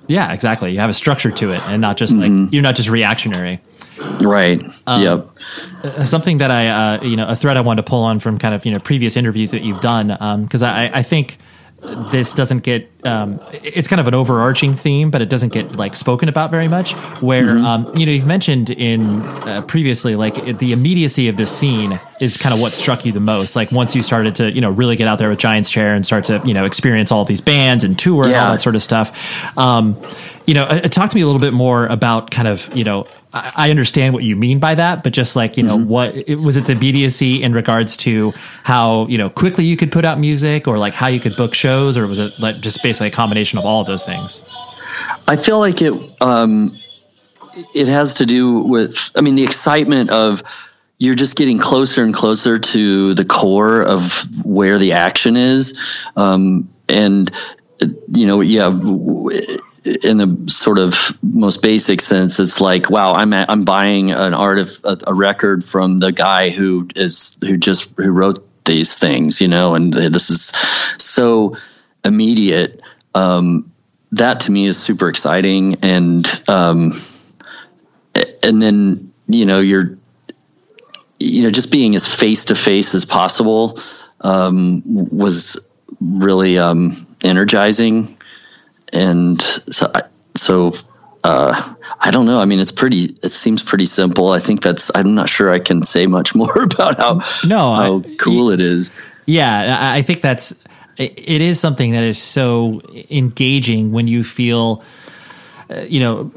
Yeah, exactly. You have a structure to it and not just like, you're not just reactionary. right. Um, yep. something that I, uh, you know, a thread I wanted to pull on from kind of, you know, previous interviews that you've done, because I, I think this doesn't get, um, it's kind of an overarching theme, but it doesn't get like spoken about very much. Where, um, you know, you've mentioned in uh, previously, like the immediacy of this scene is kind of what struck you the most. Like once you started to, you know, really get out there with Giant's Chair and start to, you know, experience all these bands and tour and all that sort of stuff. Um, you know, uh, talk to me a little bit more about kind of, you know, I, I understand what you mean by that, but just like, you know, what it, was it the immediacy in regards to how, you know, quickly you could put out music or like how you could book shows or was it like just basically a combination of all of those things? I feel like it um, it has to do with I mean the excitement of you're just getting closer and closer to the core of where the action is. Um, and you know yeah in the sort of most basic sense it's like wow I'm I'm buying an art of a, a record from the guy who is who just who wrote these things you know and this is so immediate. Um, that to me is super exciting. And um and then you know you're you know just being as face to face as possible um was really um energizing. And so I, so uh I don't know. I mean it's pretty it seems pretty simple. I think that's I'm not sure I can say much (laughs) more about how No, how I- cool it is. Yeah, I think that's it is something that is so engaging when you feel uh, you know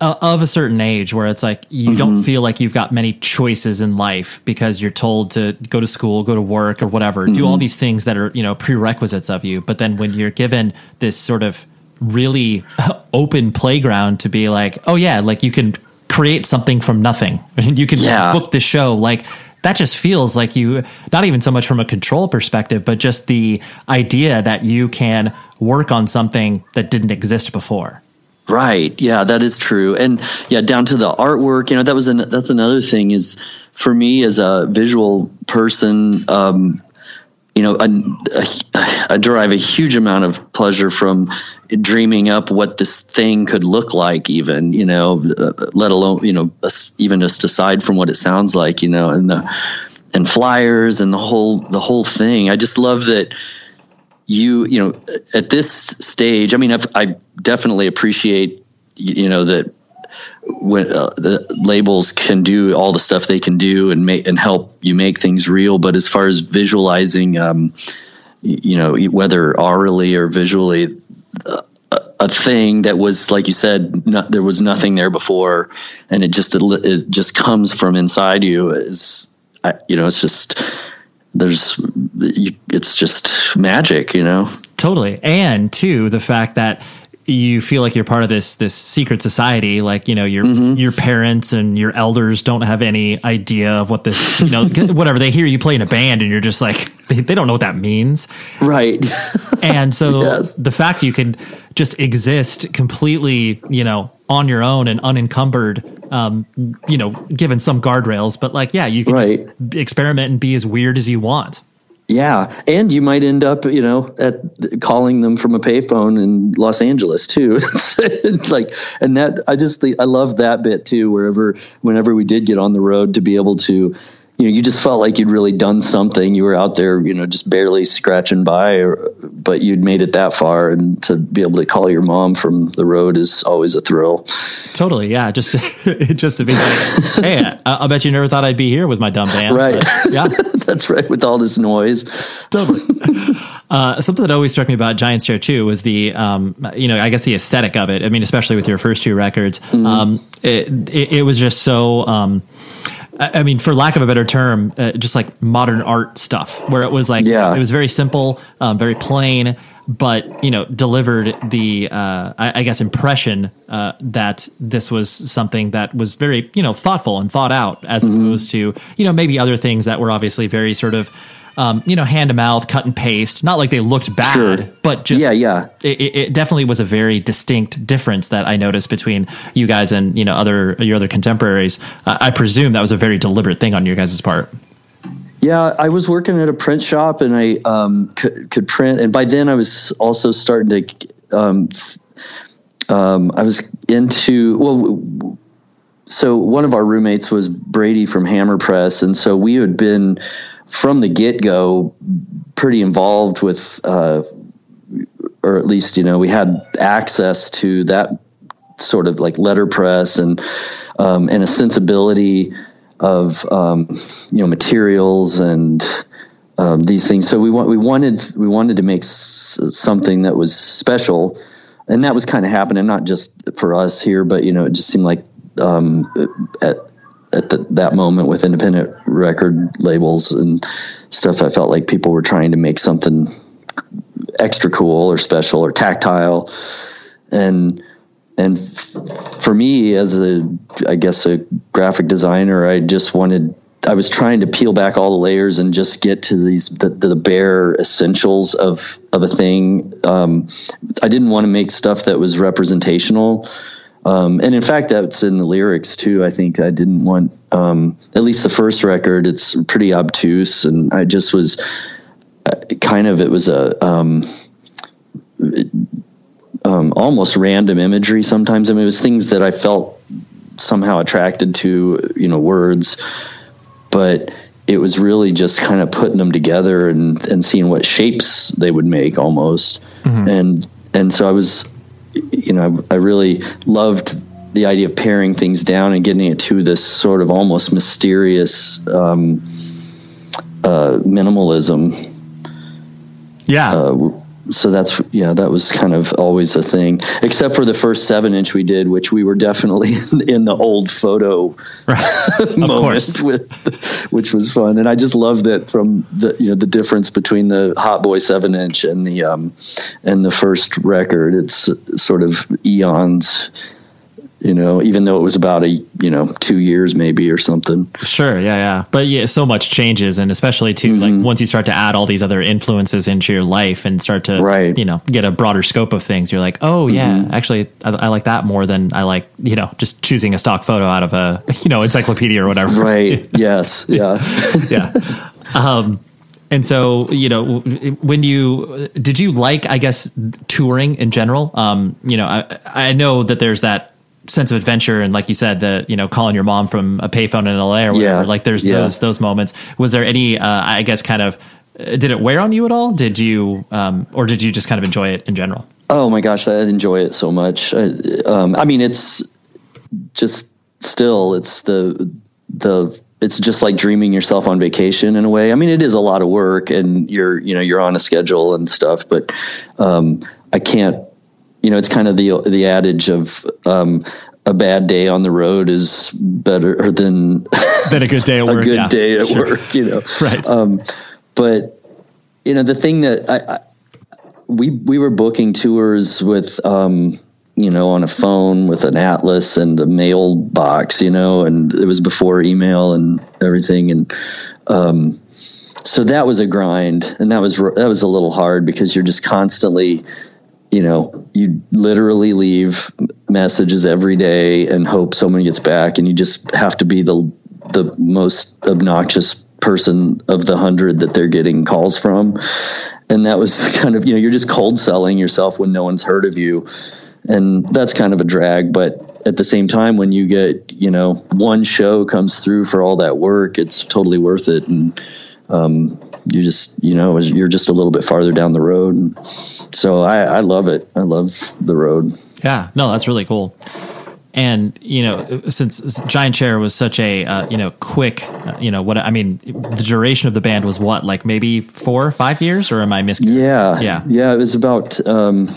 Uh, of a certain age where it's like you don't mm-hmm. feel like you've got many choices in life because you're told to go to school, go to work or whatever, do all mm-hmm. these things that are, you know, prerequisites of you, but then when you're given this sort of really (laughs) open playground to be like, "Oh yeah, like you can create something from nothing. (laughs) you can Yeah. book the show. Like that just feels like you not even so much from a control perspective but just the idea that you can work on something that didn't exist before Right. Yeah, that is true. And yeah, down to the artwork, you know, that was an, that's another thing is for me as a visual person, um, you know, I, I derive a huge amount of pleasure from dreaming up what this thing could look like, even, you know, let alone, you know, even just aside from what it sounds like, you know, and the, and flyers and the whole, the whole thing. I just love that, you you know at this stage i mean I've, i definitely appreciate you know that when uh, the labels can do all the stuff they can do and make and help you make things real. But as far as visualizing um you know whether orally or visually uh, a, thing that was like you said not, there was nothing there before and it just it just comes from inside you is I, you know it's just there's it's just magic you know? Totally. And two the fact that you feel like you're part of this this secret society like you know your mm-hmm. your parents and your elders don't have any idea of what this you know (laughs) whatever. They hear you play in a band and you're just like they, they don't know what that means. Right. (laughs) And so Yes. the fact you can just exist completely you know on your own and unencumbered um you know given some guardrails but like yeah you can Right. just experiment and be as weird as you want yeah and you might end up you know at calling them from a payphone in los angeles too (laughs) like and that i just think i love that bit too wherever whenever we did get on the road to be able to you know you just felt like you'd really done something you were out there you know just barely scratching by or, but you'd made it that far and to be able to call your mom from the road is always a thrill totally yeah just to, (laughs) just to be like hey I, i'll bet you never thought i'd be here with my dumb band Right. Yeah (laughs) that's right with all this noise totally. (laughs) Uh, something that always struck me about Giants Chair too was the, um, you know, I guess the aesthetic of it. I mean, especially with your first two records, um, it, it, it was just so. Um, I mean, for lack of a better term, uh, just like modern art stuff, where it was like, Yeah. it was very simple, um, very plain, but you know, delivered the, uh, I, I guess, impression uh, that this was something that was very, you know, thoughtful and thought out, as Mm-hmm. opposed to, you know, maybe other things that were obviously very sort of, um, you know, hand to mouth, cut and paste. Not like they looked bad, Sure. but just Yeah, yeah. it, it it definitely was a very distinct difference that I noticed between you guys and you know other your other contemporaries. Uh, I presume that was a very deliberate thing on your guys' part. Yeah, I was working at a print shop and I um, could, could print. And by then I was also starting to, um, um, I was into, well, so one of our roommates was Brady from Hammerpress. And so we had been from the get go pretty involved with, uh, or at least, you know, we had access to that sort of like letterpress and, um, and a sensibility of um, you know materials and um, these things. So we want we wanted we wanted to make s- something that was special, and that was kind of happening not just for us here, but you know it just seemed like um, at at the, that moment with independent record labels and stuff, I felt like people were trying to make something extra cool or special or tactile, and and f- for me as a i guess a graphic designer i just wanted i was trying to peel back all the layers and just get to these the, the bare essentials of of a thing. Um, i didn't want to make stuff that was representational um, and in fact that's in the lyrics too i think i didn't want um, at least the first record it's pretty obtuse and i just was uh, kind of it was a um, um, almost random imagery sometimes. I mean, it was things that I felt somehow attracted to, you know, words, but it was really just kind of putting them together and, and seeing what shapes they would make almost. And, and so I was, you know, I really loved the idea of paring things down and getting it to this sort of almost mysterious, um, uh, minimalism. Yeah, uh, so that's yeah that was kind of always a thing except for the first seven inch we did which we were definitely (laughs) in the old photo (laughs) of moment course. (laughs) with which was fun. And i just loved it from the you know the difference between the hot boy seven inch and the um and the first record. It's sort of eons you know even though it was about a you know two years maybe or something Sure, yeah, yeah. But yeah, so much changes, and especially too, Mm-hmm. like once you start to add all these other influences into your life and start to, Right. Mm-hmm. you know, get a broader scope of things, you're like, oh yeah, actually, I, I like that more than I like, you know, just choosing a stock photo out of a, (laughs) you know, encyclopedia or whatever. right (laughs) yes yeah (laughs) yeah. Um, and so, you know, when you did you like, I guess, touring in general? Um, you know, I, I know that there's that sense of adventure, and like you said, the you know, calling your mom from a payphone in LA or whatever. Yeah. Like, there's Yeah. those those moments. Was there any? Uh, I guess, kind of. uh, Did it wear on you at all? Did you, um, or did you just kind of enjoy it in general? Oh my gosh, I enjoy it so much. I, um, I mean, it's just still, it's the the it's just like dreaming yourself on vacation in a way. I mean, it is a lot of work, and you're you know you're on a schedule and stuff. But um, I can't, you know, it's kind of the the adage of um, a bad day on the road is better than (laughs) Then a good day at (laughs) work. a good yeah. day at Sure. work. You know, (laughs) Right. um, but you know the thing that I, I we we were booking tours with um, you know on a phone with an atlas and a mailbox you know and it was before email and everything and um, so that was a grind and that was that was a little hard because you're just constantly you know you literally leave messages every day and hope someone gets back and you just have to be the the most obnoxious person of the hundred that they're getting calls from. And that was (laughs) kind of you know you're just cold selling yourself when no one's heard of you. And that's kind of a drag but at the same time when you get you know one show comes through for all that work it's totally worth it. And um, you just you know you're just a little bit farther down the road and so I, I love it i love the road Yeah, no, that's really cool. And you know, since Giant Chair was such a uh, you know quick, uh, you know what I mean, the duration of the band was what, like maybe four or five years, or am I missing? yeah Yeah. yeah it was about um,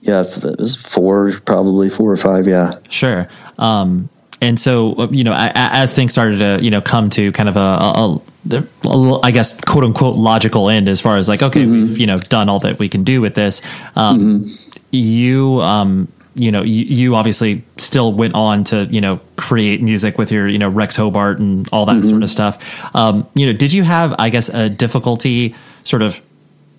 yeah it was four probably four or five yeah Sure. Um, and so uh, you know, as things started to you know come to kind of a, a, a I guess quote unquote logical end as far as like okay, mm-hmm. we've you know done all that we can do with this. Um, mm-hmm. You um, you know, you, you, obviously still went on to, you know, create music with your, you know, Rex Hobart and all that mm-hmm. sort of stuff. Um, you know, did you have, I guess, a difficulty sort of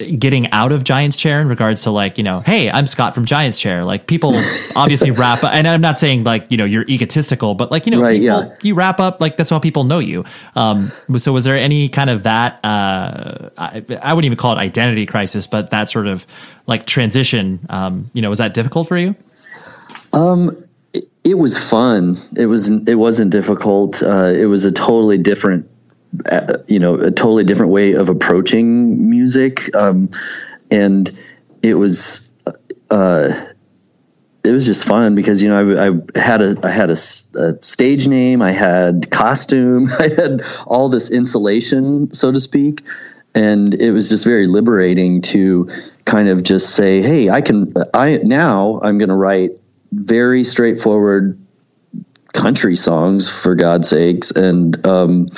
getting out of Giant's Chair in regards to like, you know, hey, I'm Scott from Giant's Chair. Like people (laughs) obviously wrap up, and I'm not saying like, you know, you're egotistical, but like, you know, right, people, yeah. you wrap up, like that's how people know you. Um, so was there any kind of that, uh, I, I, wouldn't even call it identity crisis, but that sort of like transition, um, you know, was that difficult for you? Um, it, was fun. It was, it wasn't difficult. Uh, it was a totally different you know a totally different way of approaching music. Um, and it was uh, it was just fun because you know I, I had a I had a, a, stage name I had costume (laughs) I had all this insulation so to speak. And it was just very liberating to kind of just say hey I can I now I'm going to write very straightforward country songs for God's sakes. And um,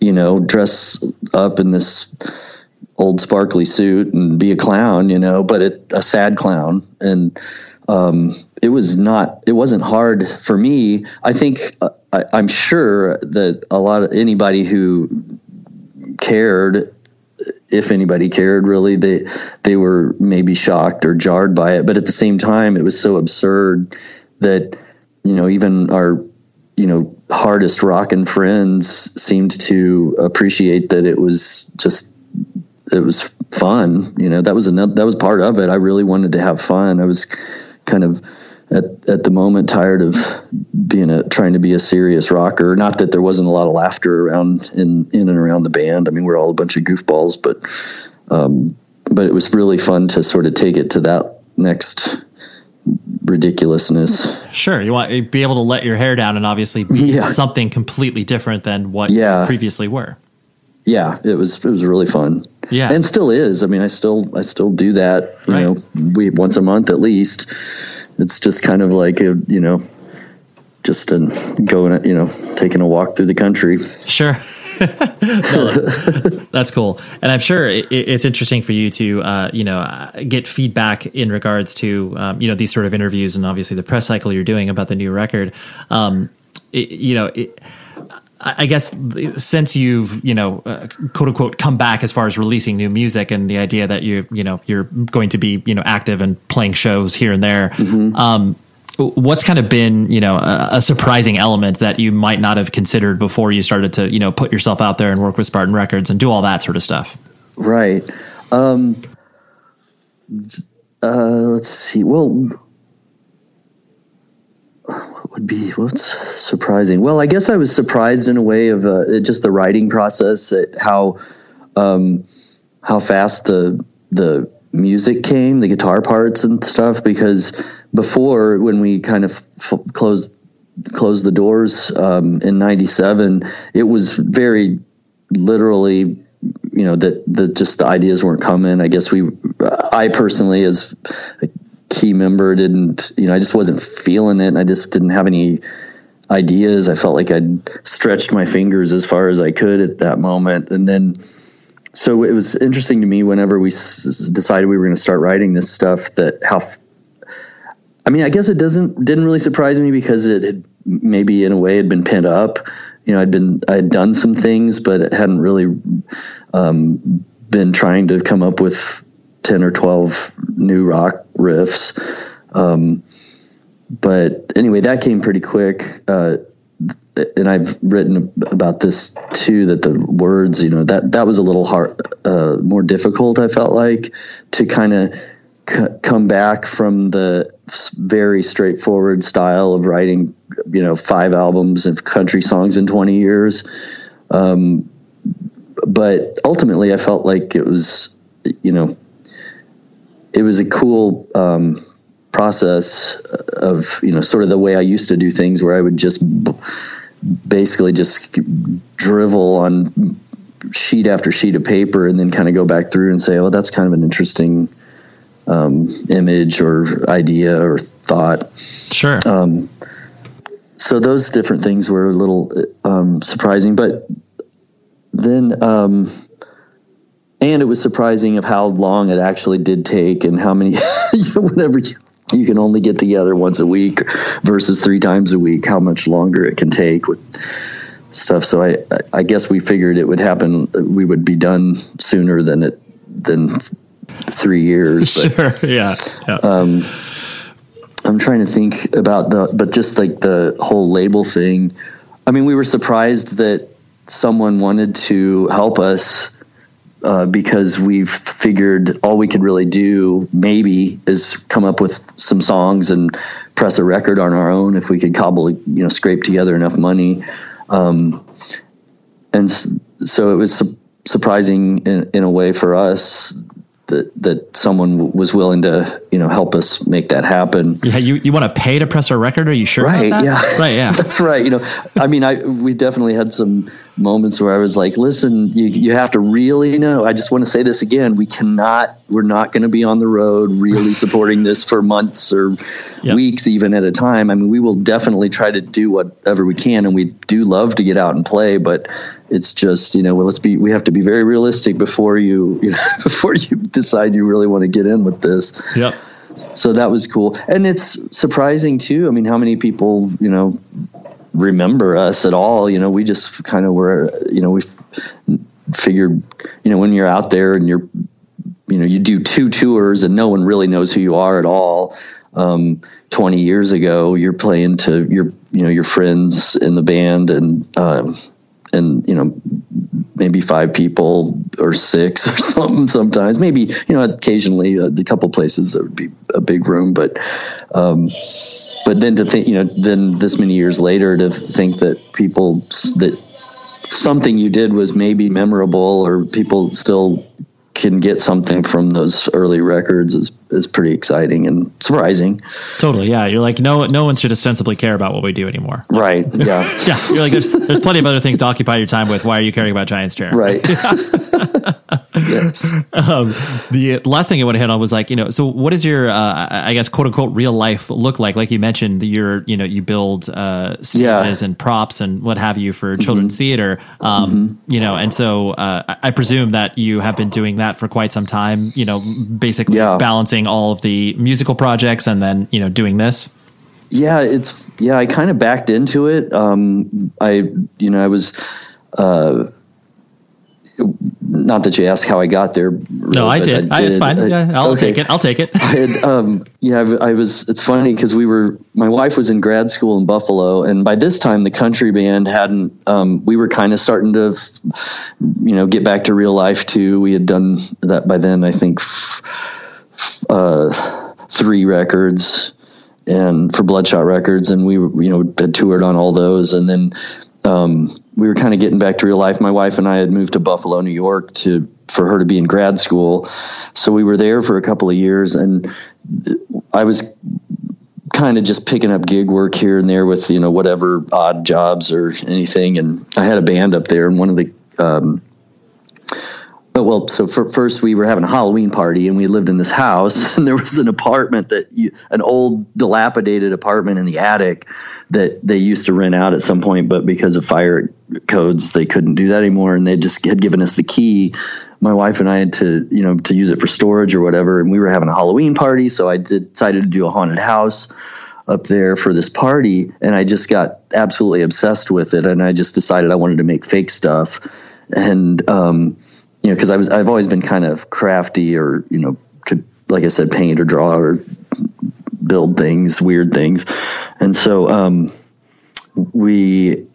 you know, dress up in this old sparkly suit and be a clown, you know, but it, a sad clown. And um, it was not, it wasn't hard for me. I think, uh, I, I'm sure that a lot of anybody who cared if anybody cared really they they were maybe shocked or jarred by it but at the same time it was so absurd that you know even our you know hardest rockin' friends seemed to appreciate that it was just it was fun you know that was another that was part of it. I really wanted to have fun. I was kind of at, at the moment tired of being a trying to be a serious rocker. Not that there wasn't a lot of laughter around in in and around the band. I mean we're all a bunch of goofballs but um but it was really fun to sort of take it to that next ridiculousness. Sure, you want to be able to let your hair down and obviously be yeah. something completely different than what yeah. you previously were. Yeah, it was it was really fun. Yeah, and still is. I mean, I still I still do that. You right. know, we once a month at least. It's just kind of like a you know, just a, going you know taking a walk through the country. Sure. (laughs) no, that's cool, and I'm sure it, it's interesting for you to, uh, you know, get feedback in regards to, um, you know, these sort of interviews and obviously the press cycle you're doing about the new record. Um, it, you know, it, I guess since you've you know uh, quote unquote come back as far as releasing new music and the idea that you you know you're going to be you know active and playing shows here and there. Mm-hmm. Um, what's kind of been you know a, a, surprising element that you might not have considered before you started to you know put yourself out there and work with Spartan Records and do all that sort of stuff? Right. Um, uh, let's see. Well, what would be what's surprising? Well, I guess I was surprised in a way of uh, just the writing process, at how um, how fast the the music came, the guitar parts and stuff, because before when we kind of f- closed closed the doors um, in 97 it was very literally you know that the just the ideas weren't coming. I guess we i personally as a key member didn't you know i just wasn't feeling it and i just didn't have any ideas. I felt like i'd stretched my fingers as far as i could at that moment. And then so it was interesting to me whenever we s- decided we were going to start writing this stuff that how f- I mean, I guess it doesn't didn't really surprise me because it had maybe in a way had been pent up. You know, I'd been I had done some things, but it hadn't really um, been trying to come up with ten or twelve new rock riffs. Um, but anyway, that came pretty quick. Uh, and I've written about this too. That the words, you know, that that was a little hard, uh, more difficult. I felt like to kind of c- come back from the very straightforward style of writing, you know, five albums of country songs in 20 years. Um, but ultimately, I felt like it was, you know, it was a cool um, process of, you know, sort of the way I used to do things where I would just b- basically just drivel on sheet after sheet of paper and then kind of go back through and say, oh, that's kind of an interesting um, image or idea or thought. Sure. Um, so those different things were a little um, surprising, but then um, and it was surprising of how long it actually did take and how many you (laughs) know, whenever you, you can only get together once a week versus three times a week how much longer it can take with stuff so i i guess we figured it would happen we would be done sooner than it than three years (laughs) but, sure yeah, yeah. Um, i'm trying to think about the but just like the whole label thing i mean we were surprised that someone wanted to help us uh, because we've figured all we could really do maybe is come up with some songs and press a record on our own if we could cobble you know scrape together enough money um, and so it was su- surprising in, in a way for us that that someone was willing to you know help us make that happen. Yeah, you, you want to pay to press our record? Are you sure? Right. Yeah. Right. Yeah. (laughs) That's right. You know, I mean, I we definitely had some moments where I was like, listen, you you have to really know. I just want to say this again. We cannot. We're not going to be on the road really (laughs) supporting this for months or yep. weeks even at a time. I mean, we will definitely try to do whatever we can, and we do love to get out and play, but it's just you know well let's be we have to be very realistic before you, you know, (laughs) before you decide you really want to get in with this. Yep. So that was cool. And it's surprising too. I mean how many people you know remember us at all? You know we just kind of were you know we figured you know when you're out there and you're you know you do two tours and no one really knows who you are at all um, 20 years ago you're playing to your you know your friends in the band and um, and you know maybe five people or six (laughs) or something sometimes. Maybe you know occasionally uh, the couple places that would be a big room but um, but then to think you know then this many years later to think that people that something you did was maybe memorable or people still can get something from those early records is is pretty exciting and surprising. Totally, yeah. You're like no no one should ostensibly care about what we do anymore. Right. (laughs) Yeah. yeah. You're like there's there's plenty of other things to occupy your time with. Why are you caring about Giants Chair? Right. (laughs) yes. Um, the last thing I want to hit on was like you know so what does your uh, I guess quote unquote real life look like? Like you mentioned, you're you know you build uh, stages yeah. and props and what have you for children's mm-hmm. theater. Um, mm-hmm. You know, and so uh, I presume that you have been doing that for quite some time. You know, basically yeah. balancing all of the musical projects and then you know doing this. Yeah, it's yeah. I kind of backed into it. Um, I you know I was. Uh, not that you asked how I got there. No, I did. I did. it's fine. yeah, I'll okay. take it. I'll take it. I had, um, yeah, I was. It's funny because we were. My wife was in grad school in Buffalo, and by this time the country band hadn't. Um, we were kind of starting to, you know, get back to real life too. We had done that by then. I think uh, three records, and for Bloodshot Records, and we you know had toured on all those, and then um, we were kind of getting back to real life. My wife and I had moved to Buffalo, New York, to for her to be in grad school. So we were there for a couple of years, and I was kind of just picking up gig work here and there with you know whatever odd jobs or anything. And I had a band up there, and one of the um, Well, so for, first we were having a Halloween party and we lived in this house (laughs) and there was an apartment that you, an old dilapidated apartment in the attic that they used to rent out at some point, but because of fire codes, they couldn't do that anymore. And they just had given us the key. My wife and I had to, you know, to use it for storage or whatever. And we were having a Halloween party. So I decided to do a haunted house up there for this party. And I just got absolutely obsessed with it. And I just decided I wanted to make fake stuff. And, um, you know, because I was I've always been kind of crafty or you know could like I said paint or draw or build things, weird things, and so um, we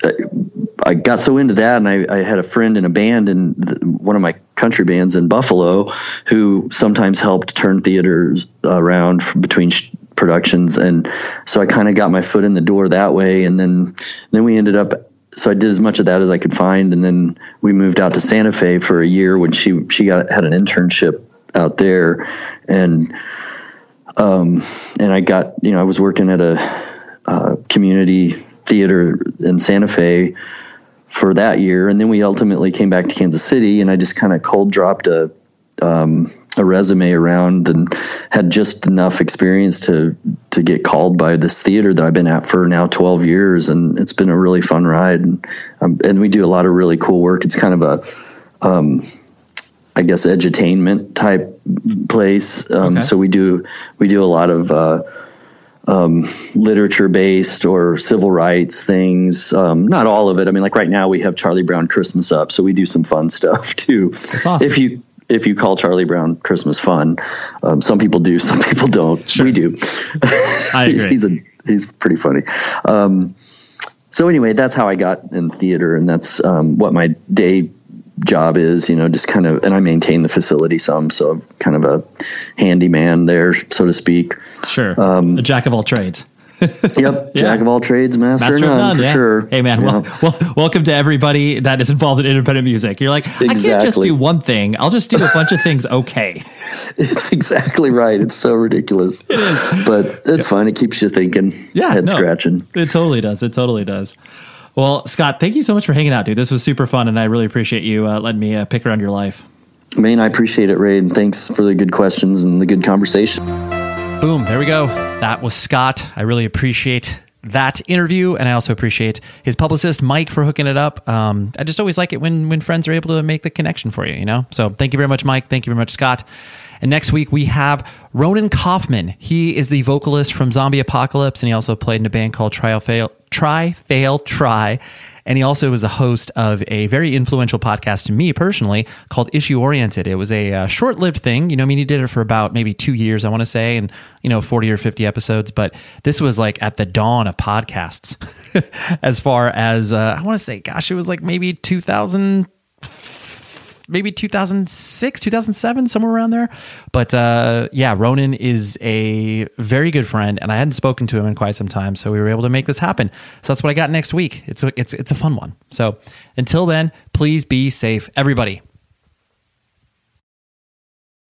I got so into that, and I, I had a friend in a band in the, one of my country bands in Buffalo who sometimes helped turn theaters around between sh- productions, and so I kind of got my foot in the door that way, and then then we ended up so I did as much of that as I could find, and then we moved out to Santa Fe for a year when she she got had an internship out there, and um, and I got you know I was working at a community theater in Santa Fe for that year, and then we ultimately came back to Kansas City, and I just kind of cold dropped a um, a resume around and had just enough experience to to get called by this theater that I've been at for now 12 years, and it's been a really fun ride. And, um, and we do a lot of really cool work. It's kind of a um, I guess edutainment type place. Um, Okay. So we do we do a lot of uh, um, literature based or civil rights things. Um, not all of it. I mean, like right now we have Charlie Brown Christmas up, so we do some fun (laughs) stuff too. Awesome. If you if you call Charlie Brown Christmas fun, um, some people do, (laughs) some people don't. We do. I (laughs) agree. he's a he's pretty funny. Um, so anyway, that's how I got in theater, and that's um, what my day job is. You know, just kind of, and I maintain the facility some, so I'm kind of a handyman there, so to speak. Sure. Um, a jack of all trades. (laughs) Yep, jack of all trades, master, Master none, none, for yeah. sure. Hey man, Yeah. well, well, welcome to everybody that is involved in independent music. You're like, I can't just do one thing. I'll just do a bunch of things. Okay. (laughs) it's exactly right. It's so ridiculous, it is. but it's fun. It keeps you thinking, Yeah, head no. scratching. It totally does. It totally does. Well, Scott, thank you so much for hanging out, dude. This was super fun, and I really appreciate you uh, letting me uh, pick around your life. Man, I appreciate it, Ray, and thanks for the good questions and the good conversation. Boom, there we go. That was Scott. I really appreciate that interview, and I also appreciate his publicist Mike for hooking it up. Um, I just always like it when when friends are able to make the connection for you, you know. So thank you very much, Mike. Thank you very much, Scott. And next week we have Ronan Kaufman. He is the vocalist from Zombie Apocalypse, and he also played in a band called Trial Fail Try Fail Try. And he also was the host of a very influential podcast to me personally called Issue Oriented. It was a uh, short lived thing. You know, I mean, he did it for about maybe two years, I want to say, and, you know, 40 or 50 episodes. But this was like at the dawn of podcasts (laughs) as far as, uh, I want to say, gosh, it was like maybe 2000 maybe 2006 2007 somewhere around there but uh, yeah ronan is a very good friend and i hadn't spoken to him in quite some time so we were able to make this happen so that's what i got next week it's a, it's, it's a fun one so until then please be safe everybody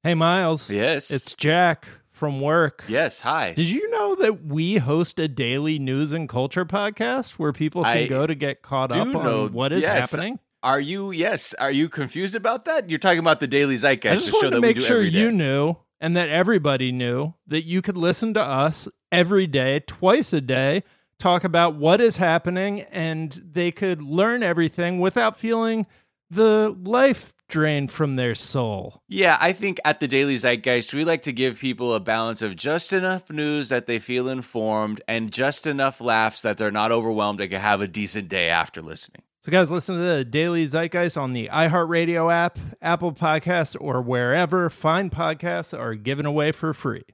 Hey, Miles. Yes. It's Jack from work. Yes, hi. Did you know that we host a daily news and culture podcast where people can I go to get caught do up know- on what is yes. happening? Are you yes? Are you confused about that? You're talking about the Daily Zeitgeist. I just wanted to make sure you knew and that everybody knew that you could listen to us every day, twice a day, talk about what is happening, and they could learn everything without feeling the life drained from their soul. Yeah, I think at the Daily Zeitgeist, we like to give people a balance of just enough news that they feel informed and just enough laughs that they're not overwhelmed and can have a decent day after listening. So, guys, listen to the Daily Zeitgeist on the iHeartRadio app, Apple Podcasts, or wherever fine podcasts are given away for free.